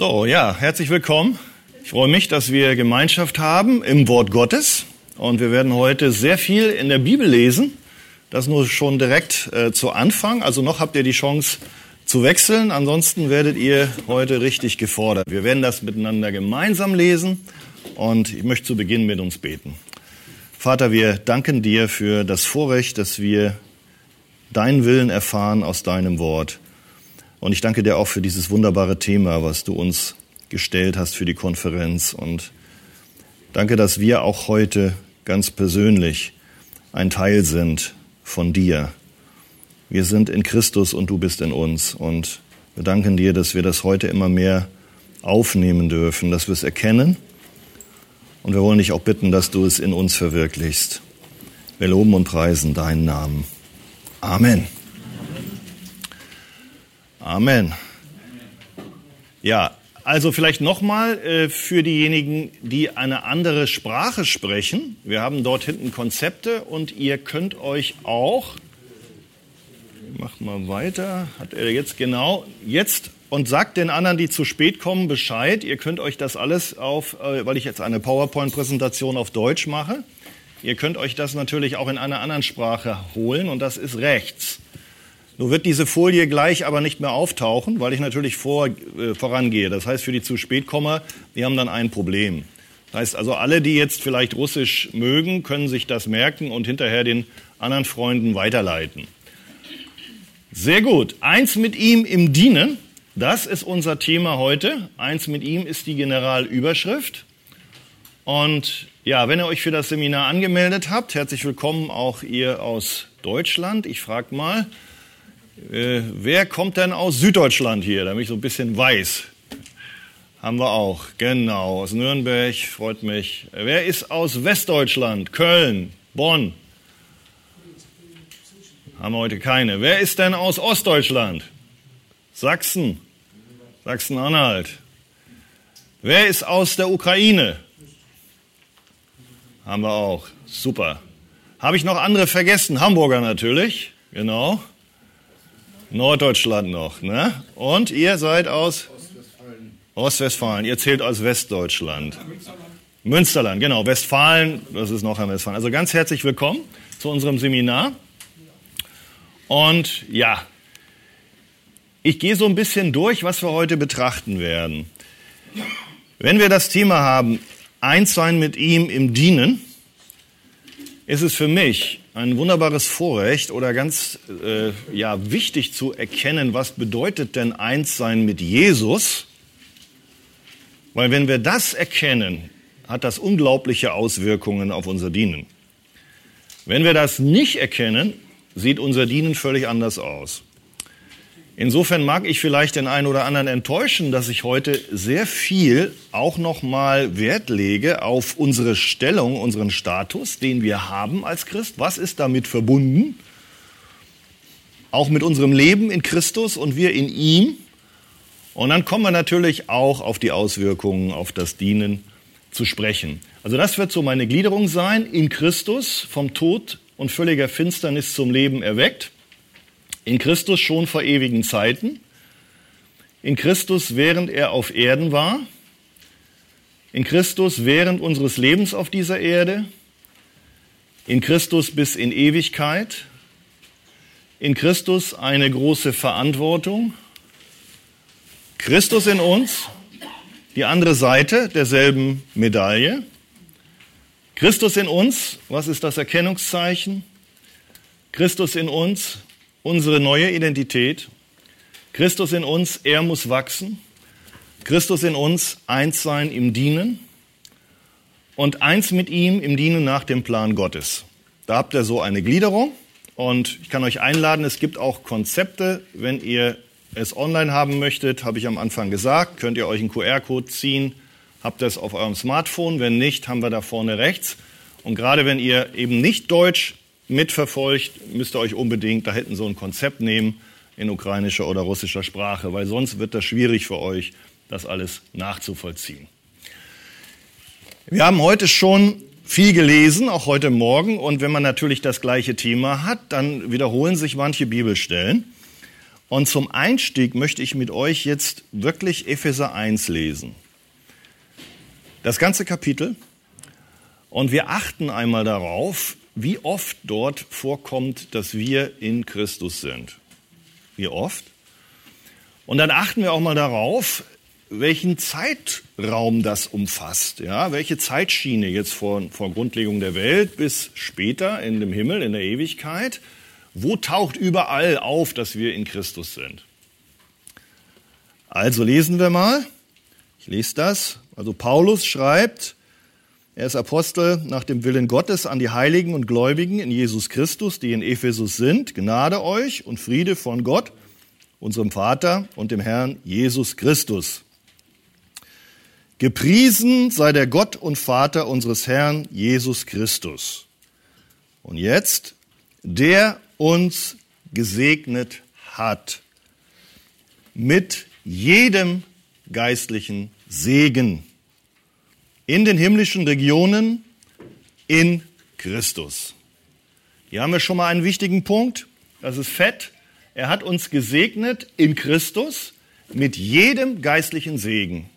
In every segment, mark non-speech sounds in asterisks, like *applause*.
So, ja, herzlich willkommen. Ich freue mich, dass wir Gemeinschaft haben im Wort Gottes. Und wir werden heute sehr viel in der Bibel lesen. Das nur schon direkt äh, zu Anfang. Also noch habt ihr die Chance zu wechseln. Ansonsten werdet ihr heute richtig gefordert. Wir werden das miteinander gemeinsam lesen. Und ich möchte zu Beginn mit uns beten. Vater, wir danken dir für das Vorrecht, dass wir deinen Willen erfahren aus deinem Wort. Und ich danke dir auch für dieses wunderbare Thema, was du uns gestellt hast für die Konferenz. Und danke, dass wir auch heute ganz persönlich ein Teil sind von dir. Wir sind in Christus und du bist in uns. Und wir danken dir, dass wir das heute immer mehr aufnehmen dürfen, dass wir es erkennen. Und wir wollen dich auch bitten, dass du es in uns verwirklichst. Wir loben und preisen deinen Namen. Amen. Amen. Ja, also vielleicht nochmal äh, für diejenigen, die eine andere Sprache sprechen. Wir haben dort hinten Konzepte und ihr könnt euch auch, macht mal weiter, hat er jetzt genau, jetzt und sagt den anderen, die zu spät kommen, Bescheid. Ihr könnt euch das alles auf, äh, weil ich jetzt eine PowerPoint-Präsentation auf Deutsch mache. Ihr könnt euch das natürlich auch in einer anderen Sprache holen und das ist rechts. Nur wird diese Folie gleich aber nicht mehr auftauchen, weil ich natürlich vor, äh, vorangehe. Das heißt, für die zu spät Spätkommer, die haben dann ein Problem. Das heißt also, alle, die jetzt vielleicht Russisch mögen, können sich das merken und hinterher den anderen Freunden weiterleiten. Sehr gut. Eins mit ihm im Dienen, das ist unser Thema heute. Eins mit ihm ist die Generalüberschrift. Und ja, wenn ihr euch für das Seminar angemeldet habt, herzlich willkommen auch ihr aus Deutschland. Ich frage mal, äh, wer kommt denn aus Süddeutschland hier, damit ich so ein bisschen weiß? Haben wir auch, genau, aus Nürnberg, freut mich. Wer ist aus Westdeutschland? Köln, Bonn? Haben wir heute keine. Wer ist denn aus Ostdeutschland? Sachsen, Sachsen-Anhalt. Wer ist aus der Ukraine? Haben wir auch. Super. Habe ich noch andere vergessen? Hamburger natürlich, genau. Norddeutschland noch, ne? Und ihr seid aus Ostwestfalen. Ostwestfalen. Ihr zählt aus Westdeutschland. Münsterland. Münsterland, genau. Westfalen, das ist noch ein Westfalen. Also ganz herzlich willkommen zu unserem Seminar. Und ja, ich gehe so ein bisschen durch, was wir heute betrachten werden. Wenn wir das Thema haben, eins sein mit ihm im Dienen, ist es für mich ein wunderbares Vorrecht oder ganz äh, ja, wichtig zu erkennen, was bedeutet denn eins sein mit Jesus? Weil wenn wir das erkennen, hat das unglaubliche Auswirkungen auf unser Dienen. Wenn wir das nicht erkennen, sieht unser Dienen völlig anders aus. Insofern mag ich vielleicht den einen oder anderen enttäuschen, dass ich heute sehr viel auch nochmal Wert lege auf unsere Stellung, unseren Status, den wir haben als Christ. Was ist damit verbunden? Auch mit unserem Leben in Christus und wir in ihm. Und dann kommen wir natürlich auch auf die Auswirkungen auf das Dienen zu sprechen. Also das wird so meine Gliederung sein, in Christus vom Tod und völliger Finsternis zum Leben erweckt in Christus schon vor ewigen Zeiten, in Christus während er auf Erden war, in Christus während unseres Lebens auf dieser Erde, in Christus bis in Ewigkeit, in Christus eine große Verantwortung, Christus in uns, die andere Seite derselben Medaille, Christus in uns, was ist das Erkennungszeichen? Christus in uns, unsere neue Identität. Christus in uns, er muss wachsen. Christus in uns, eins sein im Dienen und eins mit ihm im Dienen nach dem Plan Gottes. Da habt ihr so eine Gliederung und ich kann euch einladen, es gibt auch Konzepte, wenn ihr es online haben möchtet, habe ich am Anfang gesagt, könnt ihr euch einen QR-Code ziehen, habt das auf eurem Smartphone, wenn nicht, haben wir da vorne rechts. Und gerade wenn ihr eben nicht Deutsch mitverfolgt, müsst ihr euch unbedingt da hinten so ein Konzept nehmen in ukrainischer oder russischer Sprache, weil sonst wird das schwierig für euch, das alles nachzuvollziehen. Wir haben heute schon viel gelesen, auch heute Morgen. Und wenn man natürlich das gleiche Thema hat, dann wiederholen sich manche Bibelstellen. Und zum Einstieg möchte ich mit euch jetzt wirklich Epheser 1 lesen. Das ganze Kapitel. Und wir achten einmal darauf, wie oft dort vorkommt, dass wir in Christus sind. Wie oft? Und dann achten wir auch mal darauf, welchen Zeitraum das umfasst, ja, welche Zeitschiene jetzt von, von Grundlegung der Welt bis später in dem Himmel, in der Ewigkeit, wo taucht überall auf, dass wir in Christus sind? Also lesen wir mal. Ich lese das. Also Paulus schreibt, er ist Apostel nach dem Willen Gottes an die Heiligen und Gläubigen in Jesus Christus, die in Ephesus sind. Gnade euch und Friede von Gott, unserem Vater und dem Herrn Jesus Christus. Gepriesen sei der Gott und Vater unseres Herrn Jesus Christus. Und jetzt, der uns gesegnet hat mit jedem geistlichen Segen in den himmlischen Regionen in Christus. Hier haben wir schon mal einen wichtigen Punkt. Das ist fett. Er hat uns gesegnet in Christus mit jedem geistlichen Segen.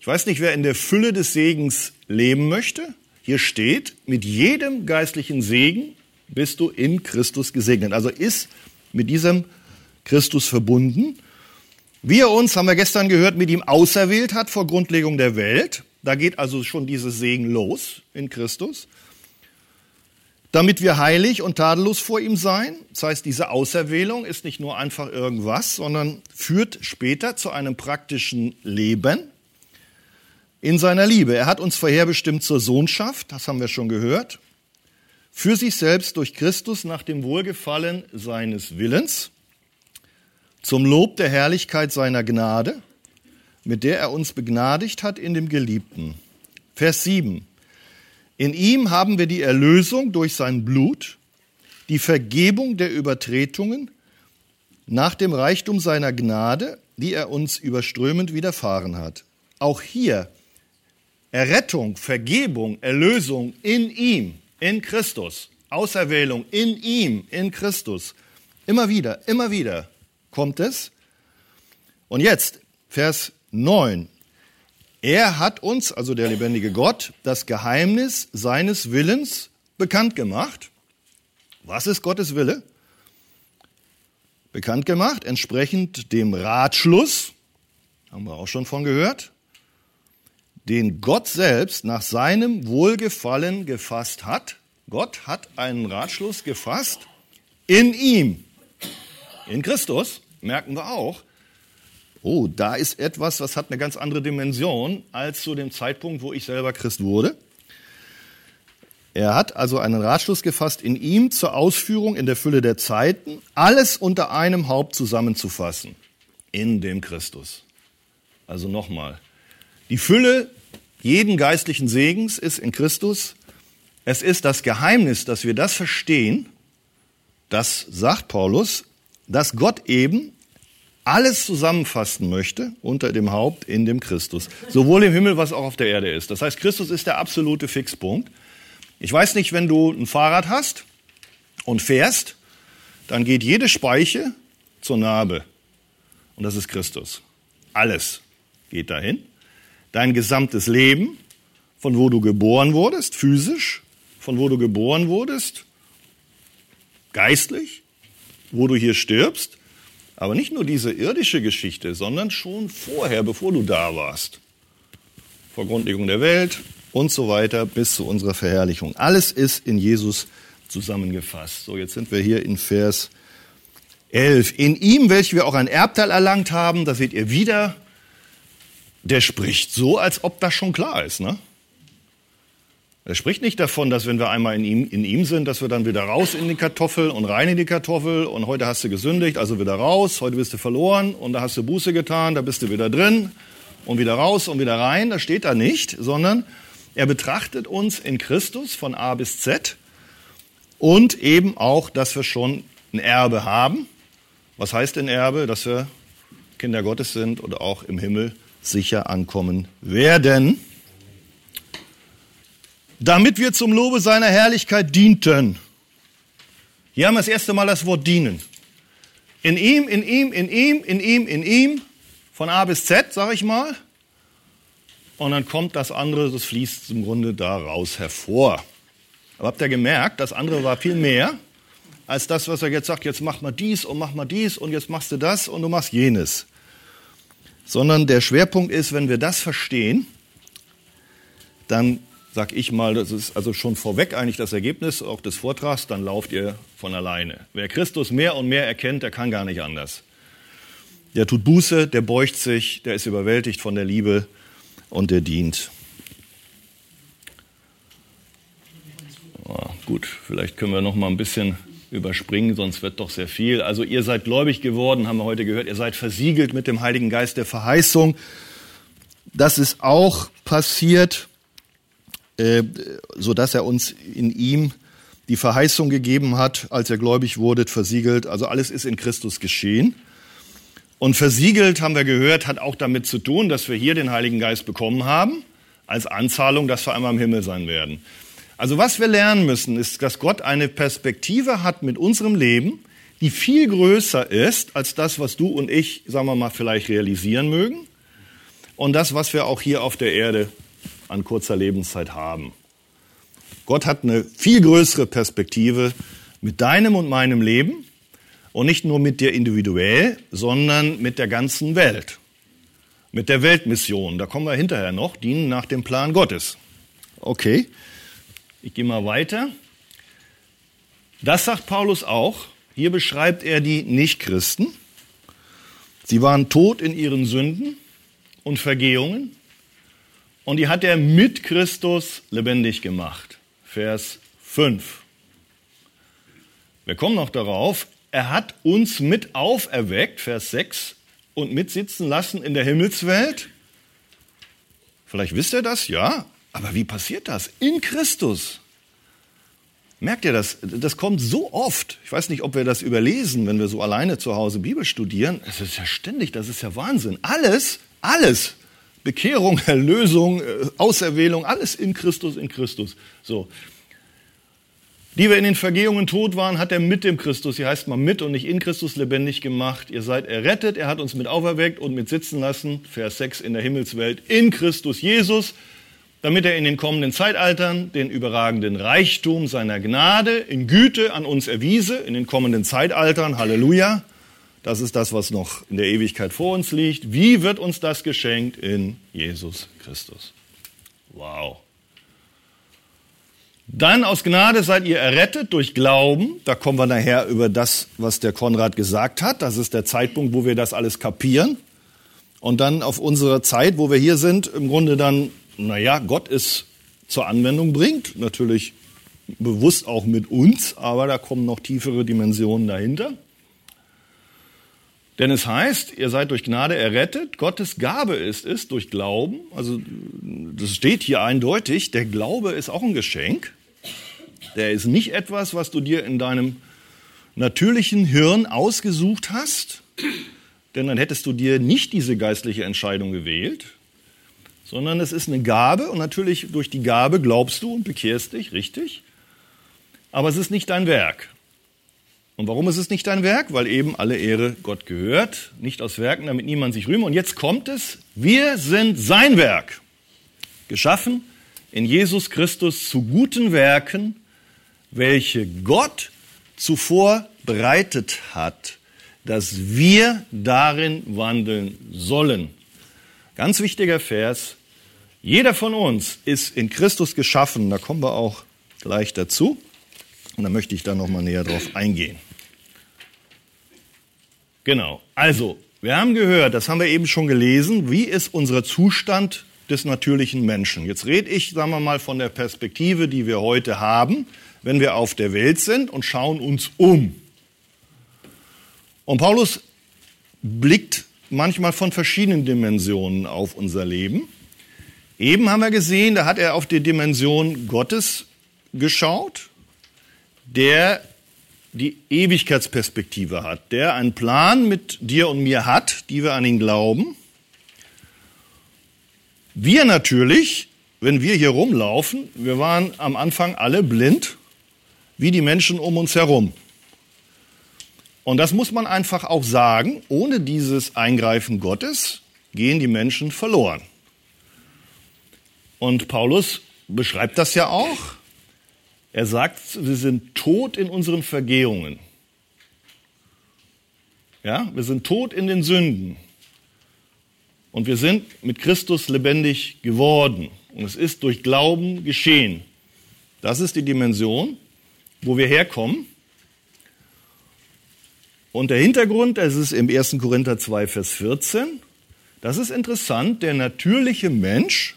Ich weiß nicht, wer in der Fülle des Segens leben möchte. Hier steht, mit jedem geistlichen Segen bist du in Christus gesegnet. Also ist mit diesem Christus verbunden. Wie er uns, haben wir gestern gehört, mit ihm auserwählt hat vor Grundlegung der Welt. Da geht also schon dieses Segen los in Christus. Damit wir heilig und tadellos vor ihm sein. Das heißt, diese Auserwählung ist nicht nur einfach irgendwas, sondern führt später zu einem praktischen Leben in seiner Liebe. Er hat uns vorherbestimmt zur Sohnschaft, das haben wir schon gehört, für sich selbst durch Christus nach dem Wohlgefallen seines Willens, zum Lob der Herrlichkeit seiner Gnade, mit der er uns begnadigt hat in dem Geliebten. Vers 7. In ihm haben wir die Erlösung durch sein Blut, die Vergebung der Übertretungen nach dem Reichtum seiner Gnade, die er uns überströmend widerfahren hat. Auch hier Errettung, Vergebung, Erlösung in ihm, in Christus. Auserwählung in ihm, in Christus. Immer wieder, immer wieder kommt es. Und jetzt, Vers 9. Er hat uns, also der lebendige Gott, das Geheimnis seines Willens bekannt gemacht. Was ist Gottes Wille? Bekannt gemacht, entsprechend dem Ratschluss, haben wir auch schon von gehört, den Gott selbst nach seinem Wohlgefallen gefasst hat. Gott hat einen Ratschluss gefasst in ihm, in Christus, merken wir auch. Oh, da ist etwas, was hat eine ganz andere Dimension als zu dem Zeitpunkt, wo ich selber Christ wurde. Er hat also einen Ratschluss gefasst, in ihm zur Ausführung in der Fülle der Zeiten alles unter einem Haupt zusammenzufassen. In dem Christus. Also nochmal, die Fülle jeden geistlichen Segens ist in Christus. Es ist das Geheimnis, dass wir das verstehen, das sagt Paulus, dass Gott eben alles zusammenfassen möchte unter dem Haupt in dem Christus. Sowohl im Himmel, was auch auf der Erde ist. Das heißt, Christus ist der absolute Fixpunkt. Ich weiß nicht, wenn du ein Fahrrad hast und fährst, dann geht jede Speiche zur Narbe. Und das ist Christus. Alles geht dahin dein gesamtes Leben, von wo du geboren wurdest, physisch, von wo du geboren wurdest, geistlich, wo du hier stirbst, aber nicht nur diese irdische Geschichte, sondern schon vorher, bevor du da warst, vor Grundlegung der Welt und so weiter bis zu unserer Verherrlichung. Alles ist in Jesus zusammengefasst. So, jetzt sind wir hier in Vers 11. In ihm, welchen wir auch ein Erbteil erlangt haben, da seht ihr wieder der spricht so, als ob das schon klar ist. Ne? Er spricht nicht davon, dass wenn wir einmal in ihm, in ihm sind, dass wir dann wieder raus in die Kartoffel und rein in die Kartoffel und heute hast du gesündigt, also wieder raus, heute bist du verloren und da hast du Buße getan, da bist du wieder drin und wieder raus und wieder rein. Das steht da nicht, sondern er betrachtet uns in Christus von A bis Z und eben auch, dass wir schon ein Erbe haben. Was heißt ein Erbe? Dass wir Kinder Gottes sind oder auch im Himmel sicher ankommen werden, damit wir zum Lobe seiner Herrlichkeit dienten. Hier haben wir das erste Mal das Wort dienen. In ihm, in ihm, in ihm, in ihm, in ihm, von A bis Z, sag ich mal. Und dann kommt das andere, das fließt im Grunde daraus hervor. Aber habt ihr gemerkt, das andere war viel mehr als das, was er jetzt sagt, jetzt mach mal dies und mach mal dies und jetzt machst du das und du machst jenes. Sondern der Schwerpunkt ist, wenn wir das verstehen, dann sag ich mal, das ist also schon vorweg eigentlich das Ergebnis auch des Vortrags, dann lauft ihr von alleine. Wer Christus mehr und mehr erkennt, der kann gar nicht anders. Der tut Buße, der beugt sich, der ist überwältigt von der Liebe und der dient. Oh, gut, vielleicht können wir noch mal ein bisschen überspringen, sonst wird doch sehr viel. Also ihr seid gläubig geworden, haben wir heute gehört. Ihr seid versiegelt mit dem Heiligen Geist der Verheißung. Das ist auch passiert so dass er uns in ihm die Verheißung gegeben hat, als er gläubig wurde, versiegelt. Also alles ist in Christus geschehen. Und versiegelt, haben wir gehört, hat auch damit zu tun, dass wir hier den Heiligen Geist bekommen haben, als Anzahlung, dass wir einmal im Himmel sein werden. Also was wir lernen müssen, ist, dass Gott eine Perspektive hat mit unserem Leben, die viel größer ist als das, was du und ich, sagen wir mal, vielleicht realisieren mögen. Und das, was wir auch hier auf der Erde an kurzer Lebenszeit haben. Gott hat eine viel größere Perspektive mit deinem und meinem Leben und nicht nur mit dir individuell, sondern mit der ganzen Welt. Mit der Weltmission, da kommen wir hinterher noch, dienen nach dem Plan Gottes. Okay, ich gehe mal weiter. Das sagt Paulus auch. Hier beschreibt er die Nichtchristen. Sie waren tot in ihren Sünden und Vergehungen und die hat er mit Christus lebendig gemacht. Vers 5. Wir kommen noch darauf, er hat uns mit auferweckt, Vers 6, und mitsitzen lassen in der Himmelswelt. Vielleicht wisst ihr das, ja, aber wie passiert das? In Christus. Merkt ihr das? Das kommt so oft. Ich weiß nicht, ob wir das überlesen, wenn wir so alleine zu Hause Bibel studieren. Es ist ja ständig, das ist ja Wahnsinn. Alles, alles Bekehrung, *laughs* Erlösung, äh, Auserwählung, alles in Christus, in Christus. So. Die wir in den Vergehungen tot waren, hat er mit dem Christus, hier heißt mal mit und nicht in Christus lebendig gemacht. Ihr seid errettet, er hat uns mit auferweckt und mit sitzen lassen, Vers 6 in der Himmelswelt, in Christus Jesus, damit er in den kommenden Zeitaltern den überragenden Reichtum seiner Gnade in Güte an uns erwiese, in den kommenden Zeitaltern, Halleluja, das ist das, was noch in der Ewigkeit vor uns liegt. Wie wird uns das geschenkt? In Jesus Christus. Wow. Dann aus Gnade seid ihr errettet durch Glauben. Da kommen wir nachher über das, was der Konrad gesagt hat. Das ist der Zeitpunkt, wo wir das alles kapieren. Und dann auf unsere Zeit, wo wir hier sind, im Grunde dann, naja, Gott es zur Anwendung bringt. Natürlich bewusst auch mit uns, aber da kommen noch tiefere Dimensionen dahinter. Denn es heißt, ihr seid durch Gnade errettet. Gottes Gabe ist es durch Glauben. Also das steht hier eindeutig. Der Glaube ist auch ein Geschenk. Der ist nicht etwas, was du dir in deinem natürlichen Hirn ausgesucht hast. Denn dann hättest du dir nicht diese geistliche Entscheidung gewählt. Sondern es ist eine Gabe. Und natürlich durch die Gabe glaubst du und bekehrst dich, richtig. Aber es ist nicht dein Werk. Und warum ist es nicht dein Werk? Weil eben alle Ehre Gott gehört, nicht aus Werken, damit niemand sich rühme. Und jetzt kommt es, wir sind sein Werk, geschaffen in Jesus Christus zu guten Werken, welche Gott zuvor bereitet hat, dass wir darin wandeln sollen. Ganz wichtiger Vers. Jeder von uns ist in Christus geschaffen. Da kommen wir auch gleich dazu. Und da möchte ich da nochmal näher drauf eingehen. Genau. Also, wir haben gehört, das haben wir eben schon gelesen, wie ist unser Zustand des natürlichen Menschen. Jetzt rede ich, sagen wir mal, von der Perspektive, die wir heute haben, wenn wir auf der Welt sind und schauen uns um. Und Paulus blickt manchmal von verschiedenen Dimensionen auf unser Leben. Eben haben wir gesehen, da hat er auf die Dimension Gottes geschaut der die Ewigkeitsperspektive hat, der einen Plan mit dir und mir hat, die wir an ihn glauben. Wir natürlich, wenn wir hier rumlaufen, wir waren am Anfang alle blind, wie die Menschen um uns herum. Und das muss man einfach auch sagen, ohne dieses Eingreifen Gottes gehen die Menschen verloren. Und Paulus beschreibt das ja auch. Er sagt, wir sind tot in unseren Vergehungen. Ja, wir sind tot in den Sünden. Und wir sind mit Christus lebendig geworden. Und es ist durch Glauben geschehen. Das ist die Dimension, wo wir herkommen. Und der Hintergrund, das ist im 1. Korinther 2, Vers 14. Das ist interessant. Der natürliche Mensch,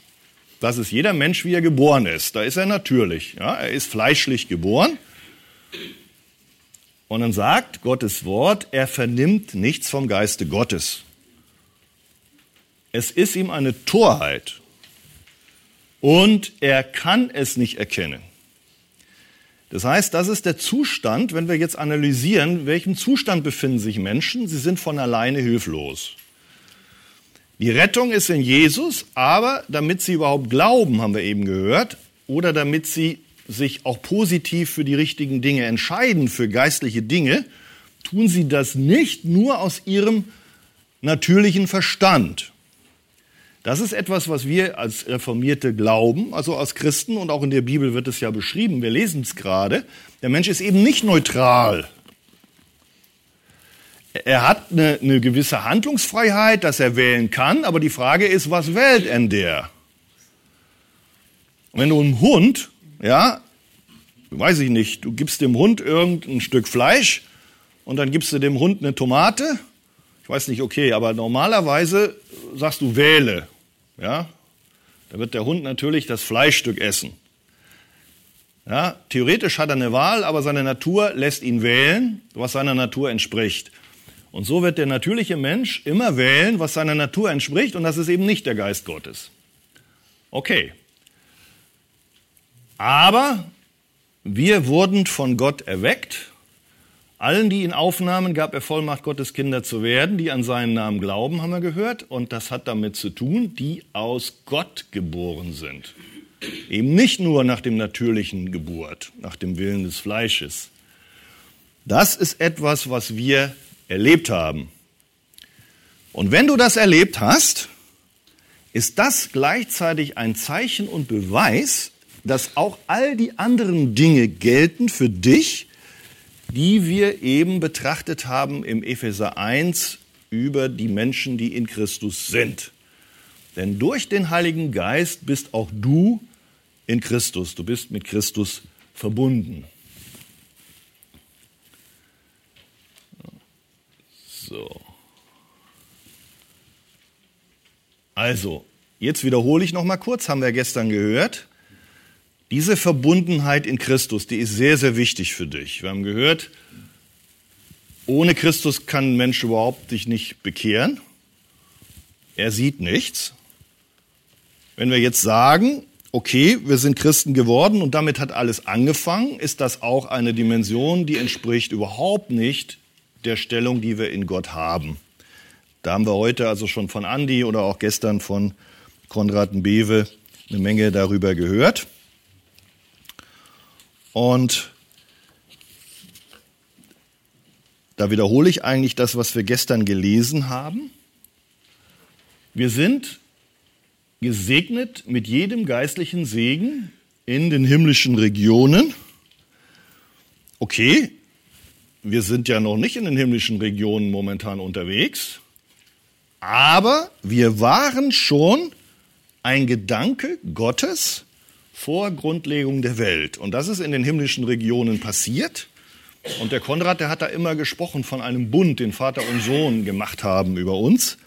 das ist jeder Mensch, wie er geboren ist. Da ist er natürlich. Ja, er ist fleischlich geboren. Und dann sagt Gottes Wort, er vernimmt nichts vom Geiste Gottes. Es ist ihm eine Torheit und er kann es nicht erkennen. Das heißt, das ist der Zustand, wenn wir jetzt analysieren, welchem Zustand befinden sich Menschen. Sie sind von alleine hilflos. Die Rettung ist in Jesus, aber damit sie überhaupt glauben, haben wir eben gehört, oder damit sie sich auch positiv für die richtigen Dinge entscheiden, für geistliche Dinge, tun sie das nicht nur aus ihrem natürlichen Verstand. Das ist etwas, was wir als Reformierte glauben, also als Christen und auch in der Bibel wird es ja beschrieben, wir lesen es gerade. Der Mensch ist eben nicht neutral. Er hat eine, eine gewisse Handlungsfreiheit, dass er wählen kann, aber die Frage ist, was wählt denn der? Wenn du einen Hund ja, weiß ich nicht, du gibst dem Hund irgendein Stück Fleisch und dann gibst du dem Hund eine Tomate. Ich weiß nicht, okay, aber normalerweise sagst du wähle, ja. Da wird der Hund natürlich das Fleischstück essen. Ja, theoretisch hat er eine Wahl, aber seine Natur lässt ihn wählen, was seiner Natur entspricht. Und so wird der natürliche Mensch immer wählen, was seiner Natur entspricht, und das ist eben nicht der Geist Gottes. Okay, aber wir wurden von Gott erweckt. Allen, die ihn aufnahmen, gab er Vollmacht, Gottes Kinder zu werden, die an seinen Namen glauben, haben wir gehört. Und das hat damit zu tun, die aus Gott geboren sind. Eben nicht nur nach dem natürlichen Geburt, nach dem Willen des Fleisches. Das ist etwas, was wir erlebt haben. Und wenn du das erlebt hast, ist das gleichzeitig ein Zeichen und Beweis, dass auch all die anderen Dinge gelten für dich, die wir eben betrachtet haben im Epheser 1 über die Menschen, die in Christus sind. Denn durch den Heiligen Geist bist auch du in Christus. Du bist mit Christus verbunden. So. Also, jetzt wiederhole ich noch mal kurz, haben wir gestern gehört. Diese Verbundenheit in Christus, die ist sehr, sehr wichtig für dich. Wir haben gehört, ohne Christus kann ein Mensch überhaupt sich nicht bekehren. Er sieht nichts. Wenn wir jetzt sagen, okay, wir sind Christen geworden und damit hat alles angefangen, ist das auch eine Dimension, die entspricht überhaupt nicht der Stellung, die wir in Gott haben. Da haben wir heute also schon von Andi oder auch gestern von Konrad Bewe eine Menge darüber gehört. Und da wiederhole ich eigentlich das, was wir gestern gelesen haben. Wir sind gesegnet mit jedem geistlichen Segen in den himmlischen Regionen. Okay, wir sind ja noch nicht in den himmlischen Regionen momentan unterwegs, aber wir waren schon ein Gedanke Gottes vor Grundlegung der Welt. Und das ist in den himmlischen Regionen passiert. Und der Konrad, der hat da immer gesprochen von einem Bund, den Vater und Sohn gemacht haben über uns.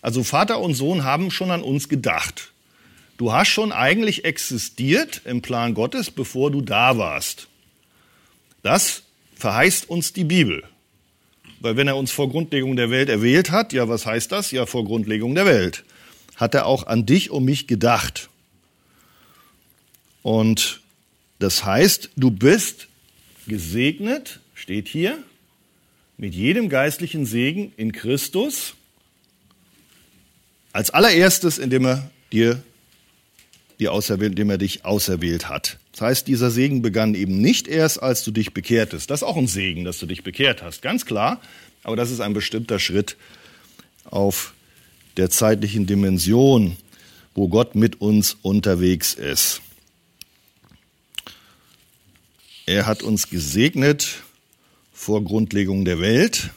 Also Vater und Sohn haben schon an uns gedacht. Du hast schon eigentlich existiert im Plan Gottes, bevor du da warst. Das verheißt uns die Bibel. Weil wenn er uns vor Grundlegung der Welt erwählt hat, ja, was heißt das? Ja, vor Grundlegung der Welt. Hat er auch an dich und mich gedacht. Und das heißt, du bist gesegnet, steht hier, mit jedem geistlichen Segen in Christus. Als allererstes, indem er dir die auserwählt, dem er dich auserwählt hat. Das heißt, dieser Segen begann eben nicht erst, als du dich bekehrtest. Das ist auch ein Segen, dass du dich bekehrt hast, ganz klar. Aber das ist ein bestimmter Schritt auf der zeitlichen Dimension, wo Gott mit uns unterwegs ist. Er hat uns gesegnet vor Grundlegung der Welt.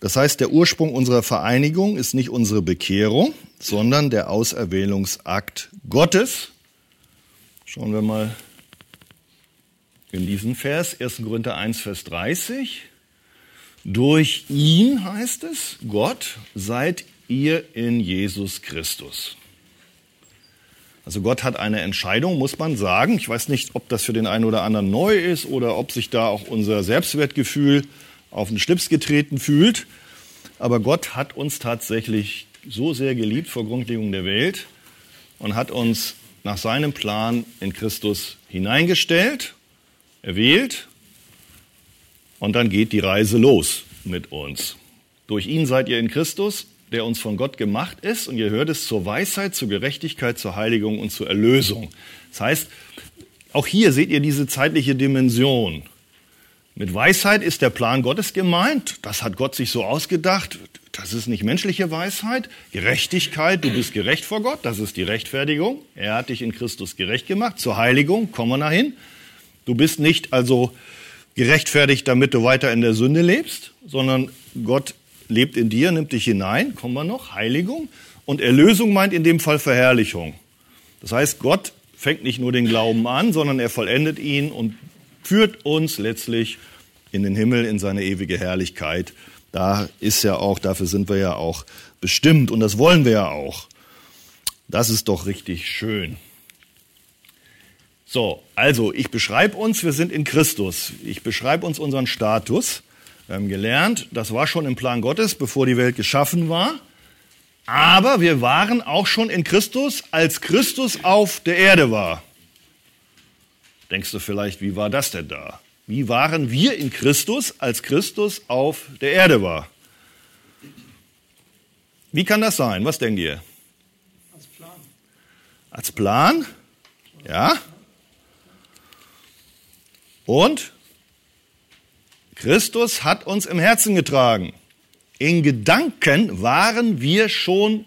Das heißt, der Ursprung unserer Vereinigung ist nicht unsere Bekehrung, sondern der Auserwählungsakt Gottes. Schauen wir mal in diesen Vers, 1. Korinther 1, Vers 30. Durch ihn heißt es, Gott, seid ihr in Jesus Christus. Also Gott hat eine Entscheidung, muss man sagen. Ich weiß nicht, ob das für den einen oder anderen neu ist oder ob sich da auch unser Selbstwertgefühl auf den Schlips getreten fühlt. Aber Gott hat uns tatsächlich so sehr geliebt vor Grundlegung der Welt und hat uns nach seinem Plan in Christus hineingestellt, erwählt und dann geht die Reise los mit uns. Durch ihn seid ihr in Christus, der uns von Gott gemacht ist und ihr hört es zur Weisheit, zur Gerechtigkeit, zur Heiligung und zur Erlösung. Das heißt, auch hier seht ihr diese zeitliche Dimension. Mit Weisheit ist der Plan Gottes gemeint. Das hat Gott sich so ausgedacht. Das ist nicht menschliche Weisheit. Gerechtigkeit, du bist gerecht vor Gott, das ist die Rechtfertigung. Er hat dich in Christus gerecht gemacht. Zur Heiligung, kommen wir dahin. Du bist nicht also gerechtfertigt, damit du weiter in der Sünde lebst, sondern Gott lebt in dir, nimmt dich hinein, kommen wir noch, Heiligung. Und Erlösung meint in dem Fall Verherrlichung. Das heißt, Gott fängt nicht nur den Glauben an, sondern er vollendet ihn und führt uns letztlich in den Himmel, in seine ewige Herrlichkeit. Da ist ja auch, dafür sind wir ja auch bestimmt und das wollen wir ja auch. Das ist doch richtig schön. So, also ich beschreibe uns, wir sind in Christus. Ich beschreibe uns unseren Status. Wir haben gelernt, das war schon im Plan Gottes, bevor die Welt geschaffen war. Aber wir waren auch schon in Christus, als Christus auf der Erde war. Denkst du vielleicht, wie war das denn da? Wie waren wir in Christus, als Christus auf der Erde war? Wie kann das sein? Was denkt ihr? Als Plan. Als Plan? Ja. Und Christus hat uns im Herzen getragen. In Gedanken waren wir schon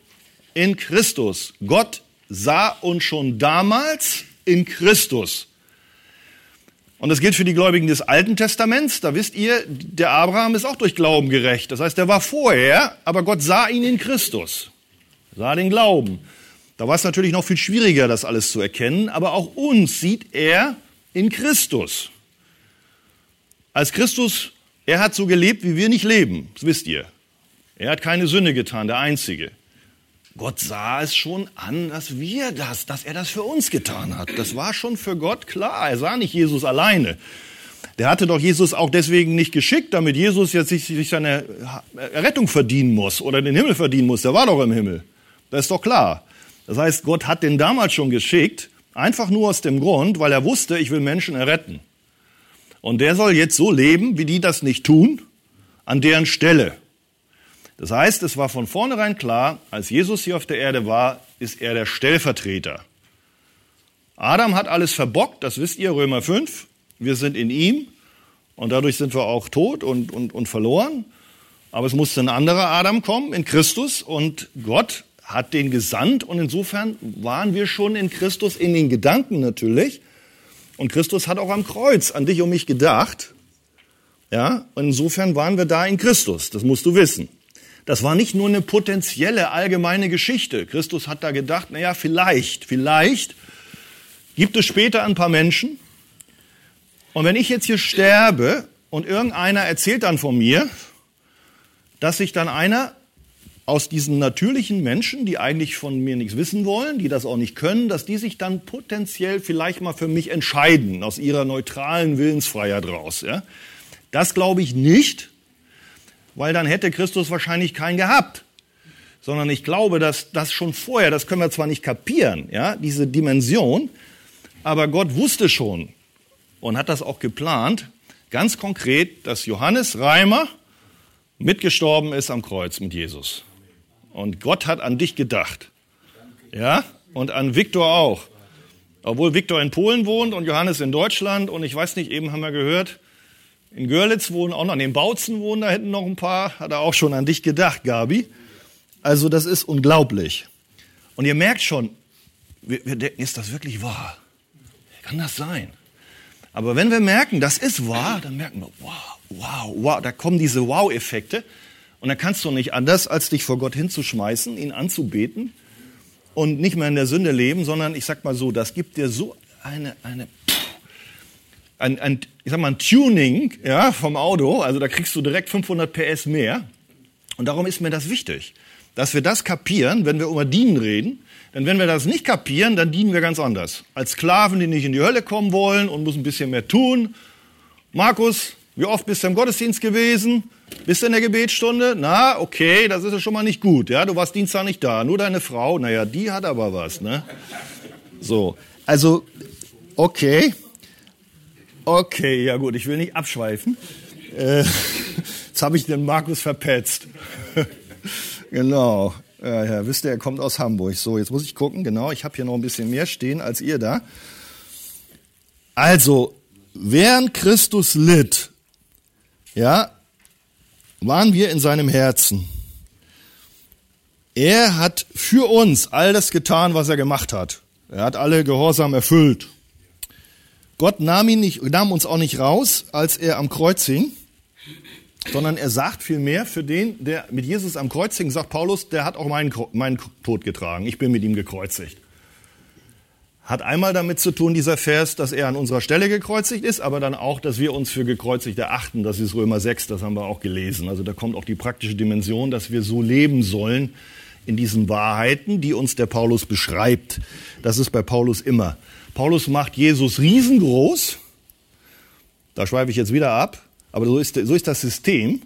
in Christus. Gott sah uns schon damals in Christus. Und das gilt für die Gläubigen des Alten Testaments. Da wisst ihr, der Abraham ist auch durch Glauben gerecht. Das heißt, er war vorher, aber Gott sah ihn in Christus. Sah den Glauben. Da war es natürlich noch viel schwieriger, das alles zu erkennen, aber auch uns sieht er in Christus. Als Christus, er hat so gelebt, wie wir nicht leben. Das wisst ihr. Er hat keine Sünde getan, der Einzige. Gott sah es schon an, dass wir das, dass er das für uns getan hat. Das war schon für Gott klar. Er sah nicht Jesus alleine. Der hatte doch Jesus auch deswegen nicht geschickt, damit Jesus jetzt sich, sich seine Rettung verdienen muss oder den Himmel verdienen muss. Der war doch im Himmel. Das ist doch klar. Das heißt, Gott hat den damals schon geschickt, einfach nur aus dem Grund, weil er wusste, ich will Menschen erretten. Und der soll jetzt so leben, wie die das nicht tun, an deren Stelle. Das heißt, es war von vornherein klar, als Jesus hier auf der Erde war, ist er der Stellvertreter. Adam hat alles verbockt, das wisst ihr, Römer 5. Wir sind in ihm und dadurch sind wir auch tot und, und, und verloren. Aber es musste ein anderer Adam kommen in Christus und Gott hat den gesandt und insofern waren wir schon in Christus in den Gedanken natürlich. Und Christus hat auch am Kreuz an dich und mich gedacht. Ja, und insofern waren wir da in Christus. Das musst du wissen. Das war nicht nur eine potenzielle allgemeine Geschichte. Christus hat da gedacht, na ja, vielleicht, vielleicht gibt es später ein paar Menschen. Und wenn ich jetzt hier sterbe und irgendeiner erzählt dann von mir, dass sich dann einer aus diesen natürlichen Menschen, die eigentlich von mir nichts wissen wollen, die das auch nicht können, dass die sich dann potenziell vielleicht mal für mich entscheiden, aus ihrer neutralen Willensfreiheit raus. Ja? Das glaube ich nicht, weil dann hätte Christus wahrscheinlich keinen gehabt. Sondern ich glaube, dass das schon vorher, das können wir zwar nicht kapieren, ja, diese Dimension, aber Gott wusste schon und hat das auch geplant, ganz konkret, dass Johannes Reimer mitgestorben ist am Kreuz mit Jesus. Und Gott hat an dich gedacht. Ja, und an Viktor auch. Obwohl Viktor in Polen wohnt und Johannes in Deutschland und ich weiß nicht, eben haben wir gehört, in Görlitz wohnen auch noch, in Bautzen wohnen da hinten noch ein paar, hat er auch schon an dich gedacht, Gabi. Also das ist unglaublich. Und ihr merkt schon, wir, wir denken, ist das wirklich wahr? Kann das sein? Aber wenn wir merken, das ist wahr, dann merken wir, wow, wow, wow, da kommen diese Wow-Effekte. Und dann kannst du nicht anders, als dich vor Gott hinzuschmeißen, ihn anzubeten und nicht mehr in der Sünde leben, sondern ich sag mal so, das gibt dir so eine, eine, ein, ein, ich sag mal, ein Tuning ja, vom Auto, also da kriegst du direkt 500 PS mehr. Und darum ist mir das wichtig, dass wir das kapieren, wenn wir über Dienen reden. Denn wenn wir das nicht kapieren, dann dienen wir ganz anders. Als Sklaven, die nicht in die Hölle kommen wollen und müssen ein bisschen mehr tun. Markus, wie oft bist du im Gottesdienst gewesen? Bist du in der Gebetsstunde? Na, okay, das ist ja schon mal nicht gut. Ja, du warst Dienstag nicht da. Nur deine Frau, naja, die hat aber was, ne? So. Also, okay. Okay, ja gut, ich will nicht abschweifen. Äh, *laughs* jetzt habe ich den Markus verpetzt. *laughs* genau. Ja, ja, wisst ihr, er kommt aus Hamburg. So, jetzt muss ich gucken. Genau, ich habe hier noch ein bisschen mehr stehen als ihr da. Also, während Christus litt, ja, waren wir in seinem Herzen. Er hat für uns all das getan, was er gemacht hat. Er hat alle Gehorsam erfüllt. Gott nahm ihn nicht, nahm uns auch nicht raus, als er am Kreuz hing, sondern er sagt vielmehr für den, der mit Jesus am Kreuz hing, sagt Paulus, der hat auch meinen, meinen Tod getragen. Ich bin mit ihm gekreuzigt. Hat einmal damit zu tun, dieser Vers, dass er an unserer Stelle gekreuzigt ist, aber dann auch, dass wir uns für gekreuzigt erachten. Das ist Römer 6, das haben wir auch gelesen. Also da kommt auch die praktische Dimension, dass wir so leben sollen in diesen Wahrheiten, die uns der Paulus beschreibt. Das ist bei Paulus immer. Paulus macht Jesus riesengroß. Da schweife ich jetzt wieder ab. Aber so ist, so ist das System.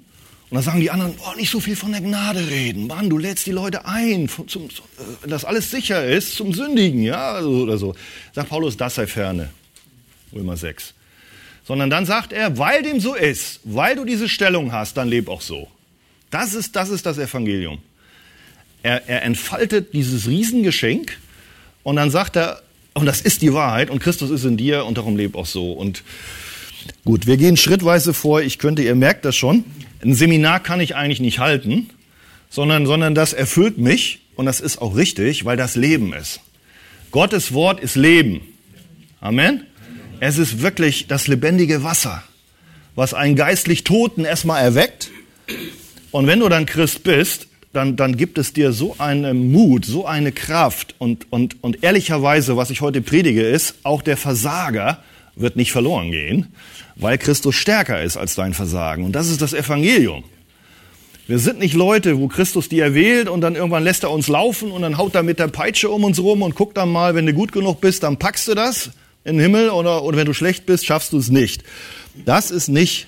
Und dann sagen die anderen, oh, nicht so viel von der Gnade reden. Mann, du lädst die Leute ein, zum, äh, dass alles sicher ist, zum Sündigen, ja, oder so. Sagt Paulus, das sei ferne. Römer 6. Sondern dann sagt er, weil dem so ist, weil du diese Stellung hast, dann leb auch so. Das ist das, ist das Evangelium. Er, er entfaltet dieses Riesengeschenk und dann sagt er, und das ist die Wahrheit und Christus ist in dir und darum leb auch so. Und gut, wir gehen schrittweise vor. Ich könnte, ihr merkt das schon, ein Seminar kann ich eigentlich nicht halten, sondern, sondern das erfüllt mich und das ist auch richtig, weil das Leben ist. Gottes Wort ist Leben. Amen. Es ist wirklich das lebendige Wasser, was einen geistlich Toten erstmal erweckt. Und wenn du dann Christ bist, dann, dann gibt es dir so einen Mut, so eine Kraft und, und, und ehrlicherweise, was ich heute predige, ist, auch der Versager wird nicht verloren gehen, weil Christus stärker ist als dein Versagen. Und das ist das Evangelium. Wir sind nicht Leute, wo Christus die erwählt und dann irgendwann lässt er uns laufen und dann haut er mit der Peitsche um uns rum und guckt dann mal, wenn du gut genug bist, dann packst du das in den Himmel oder, oder wenn du schlecht bist, schaffst du es nicht. Das ist nicht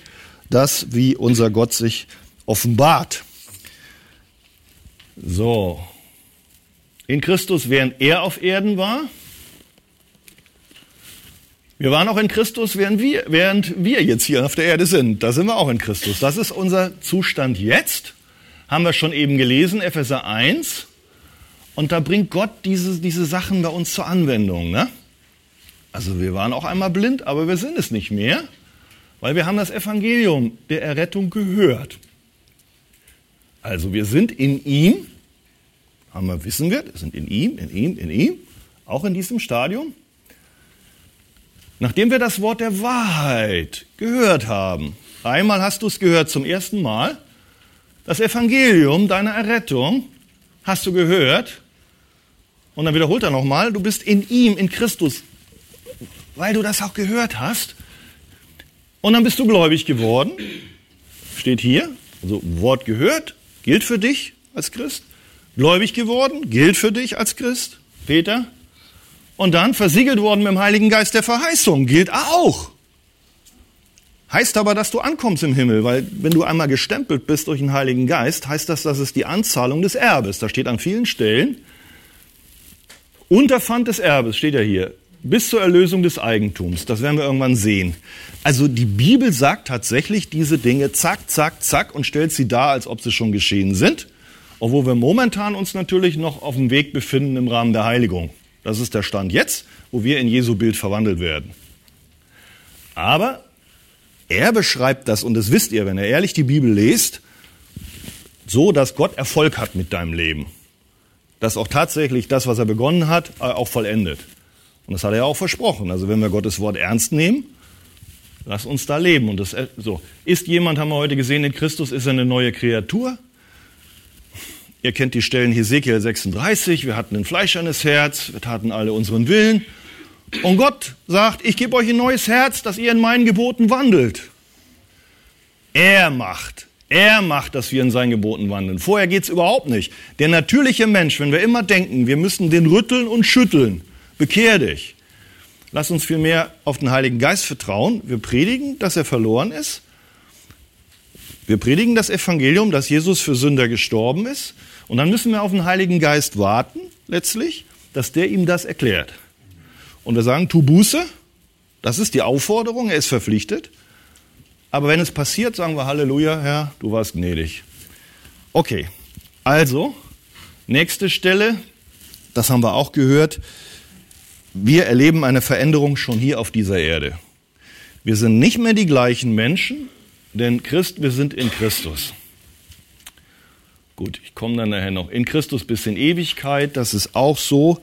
das, wie unser Gott sich offenbart. So. In Christus, während er auf Erden war, wir waren auch in Christus, während wir, während wir jetzt hier auf der Erde sind. Da sind wir auch in Christus. Das ist unser Zustand jetzt. Haben wir schon eben gelesen, Epheser 1. Und da bringt Gott diese, diese Sachen bei uns zur Anwendung. Ne? Also wir waren auch einmal blind, aber wir sind es nicht mehr, weil wir haben das Evangelium der Errettung gehört. Also wir sind in ihm, haben wir, wissen wir, wir sind in ihm, in ihm, in ihm, auch in diesem Stadium. Nachdem wir das Wort der Wahrheit gehört haben, einmal hast du es gehört zum ersten Mal, das Evangelium deiner Errettung hast du gehört, und dann wiederholt er nochmal, du bist in ihm, in Christus, weil du das auch gehört hast. Und dann bist du gläubig geworden, steht hier, also Wort gehört, gilt für dich als Christ. Gläubig geworden, gilt für dich als Christ. Peter, und dann versiegelt worden mit dem Heiligen Geist der Verheißung, gilt auch. Heißt aber, dass du ankommst im Himmel, weil wenn du einmal gestempelt bist durch den Heiligen Geist, heißt das, dass es die Anzahlung des Erbes. Da steht an vielen Stellen, Unterpfand des Erbes, steht ja hier, bis zur Erlösung des Eigentums. Das werden wir irgendwann sehen. Also die Bibel sagt tatsächlich diese Dinge zack, zack, zack und stellt sie dar, als ob sie schon geschehen sind. obwohl wir momentan uns natürlich noch auf dem Weg befinden im Rahmen der Heiligung. Das ist der Stand jetzt, wo wir in Jesu Bild verwandelt werden. Aber er beschreibt das, und das wisst ihr, wenn ihr ehrlich die Bibel lest, so, dass Gott Erfolg hat mit deinem Leben. Dass auch tatsächlich das, was er begonnen hat, äh, auch vollendet. Und das hat er ja auch versprochen. Also wenn wir Gottes Wort ernst nehmen, lass uns da leben. Und das, äh, so. Ist jemand, haben wir heute gesehen, in Christus ist er eine neue Kreatur? Ihr kennt die Stellen Hesekiel 36, wir hatten ein fleischernes Herz, wir taten alle unseren Willen. Und Gott sagt, ich gebe euch ein neues Herz, dass ihr in meinen Geboten wandelt. Er macht, er macht, dass wir in seinen Geboten wandeln. Vorher geht's überhaupt nicht. Der natürliche Mensch, wenn wir immer denken, wir müssen den rütteln und schütteln, bekehr dich. Lass uns vielmehr auf den Heiligen Geist vertrauen. Wir predigen, dass er verloren ist. Wir predigen das Evangelium, dass Jesus für Sünder gestorben ist. Und dann müssen wir auf den Heiligen Geist warten, letztlich, dass der ihm das erklärt. Und wir sagen, tu Buße. Das ist die Aufforderung. Er ist verpflichtet. Aber wenn es passiert, sagen wir Halleluja, Herr, du warst gnädig. Okay, also, nächste Stelle, das haben wir auch gehört. Wir erleben eine Veränderung schon hier auf dieser Erde. Wir sind nicht mehr die gleichen Menschen, denn Christ, wir sind in Christus. Gut, ich komme dann nachher noch in Christus bis in Ewigkeit. Das ist auch so,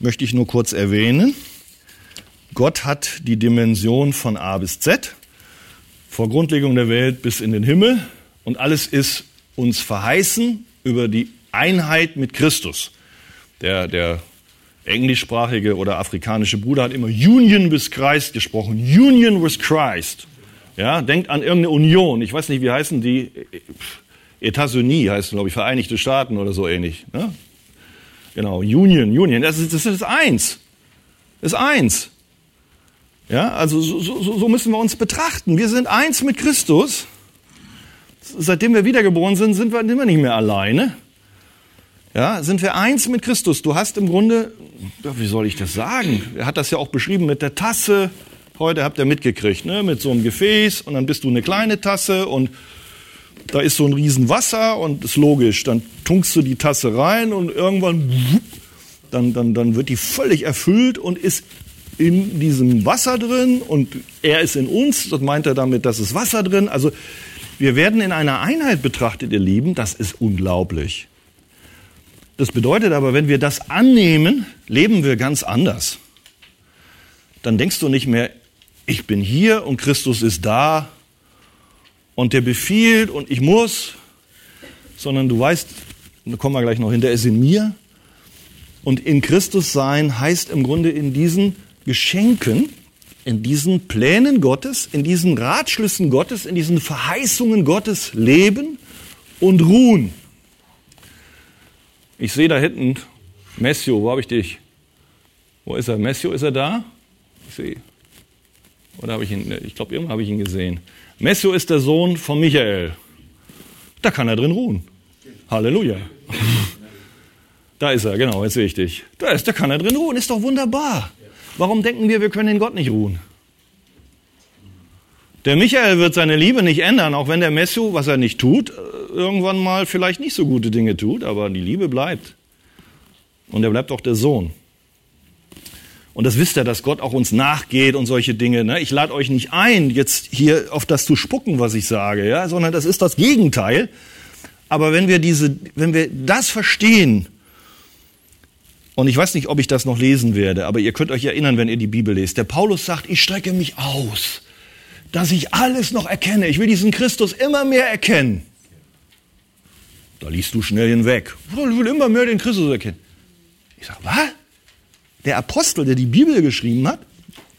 möchte ich nur kurz erwähnen. Gott hat die Dimension von A bis Z vor Grundlegung der Welt bis in den Himmel und alles ist uns verheißen über die Einheit mit Christus. Der, der englischsprachige oder afrikanische Bruder hat immer Union with Christ gesprochen. Union with Christ. Ja, denkt an irgendeine Union. Ich weiß nicht, wie heißen die? Etats-Unis heißen, glaube ich, Vereinigte Staaten oder so ähnlich. Ne? Genau, Union, Union. Das ist, das ist eins. Das ist eins. Ja, also so, so, so müssen wir uns betrachten. Wir sind eins mit Christus. Seitdem wir wiedergeboren sind, sind wir, sind wir nicht mehr alleine. Ja, sind wir eins mit Christus. Du hast im Grunde, wie soll ich das sagen? Er hat das ja auch beschrieben mit der Tasse. Heute habt ihr mitgekriegt, ne? mit so einem Gefäß und dann bist du eine kleine Tasse und da ist so ein riesen Wasser und ist logisch. Dann tunkst du die Tasse rein und irgendwann, dann, dann, dann wird die völlig erfüllt und ist in diesem Wasser drin und er ist in uns. Das meint er damit, dass es Wasser drin. Also wir werden in einer Einheit betrachtet, ihr Lieben. Das ist unglaublich. Das bedeutet aber, wenn wir das annehmen, leben wir ganz anders. Dann denkst du nicht mehr, ich bin hier und Christus ist da und der befiehlt und ich muss, sondern du weißt, da kommen wir gleich noch hin, der ist in mir. Und in Christus sein heißt im Grunde in diesen Geschenken, in diesen Plänen Gottes, in diesen Ratschlüssen Gottes, in diesen Verheißungen Gottes leben und ruhen. Ich sehe da hinten Messio, wo habe ich dich? Wo ist er? Messio, ist er da? Ich sehe. Oder habe ich ihn, ich glaube, irgendwo habe ich ihn gesehen. Messio ist der Sohn von Michael. Da kann er drin ruhen. Halleluja. *laughs* Da ist er, genau, jetzt sehe ich dich. Da ist, da kann er drin ruhen, ist doch wunderbar. Warum denken wir, wir können in Gott nicht ruhen? Der Michael wird seine Liebe nicht ändern, auch wenn der Messio, was er nicht tut, irgendwann mal vielleicht nicht so gute Dinge tut, aber die Liebe bleibt. Und er bleibt auch der Sohn. Und das wisst ihr, dass Gott auch uns nachgeht und solche Dinge. Ne? Ich lade euch nicht ein, jetzt hier auf das zu spucken, was ich sage, ja, sondern das ist das Gegenteil. Aber wenn wir diese, wenn wir das verstehen, und ich weiß nicht, ob ich das noch lesen werde, aber ihr könnt euch erinnern, wenn ihr die Bibel lest. Der Paulus sagt, ich strecke mich aus, dass ich alles noch erkenne. Ich will diesen Christus immer mehr erkennen. Da liest du schnell hinweg. Ich will immer mehr den Christus erkennen. Ich sage, was? Der Apostel, der die Bibel geschrieben hat,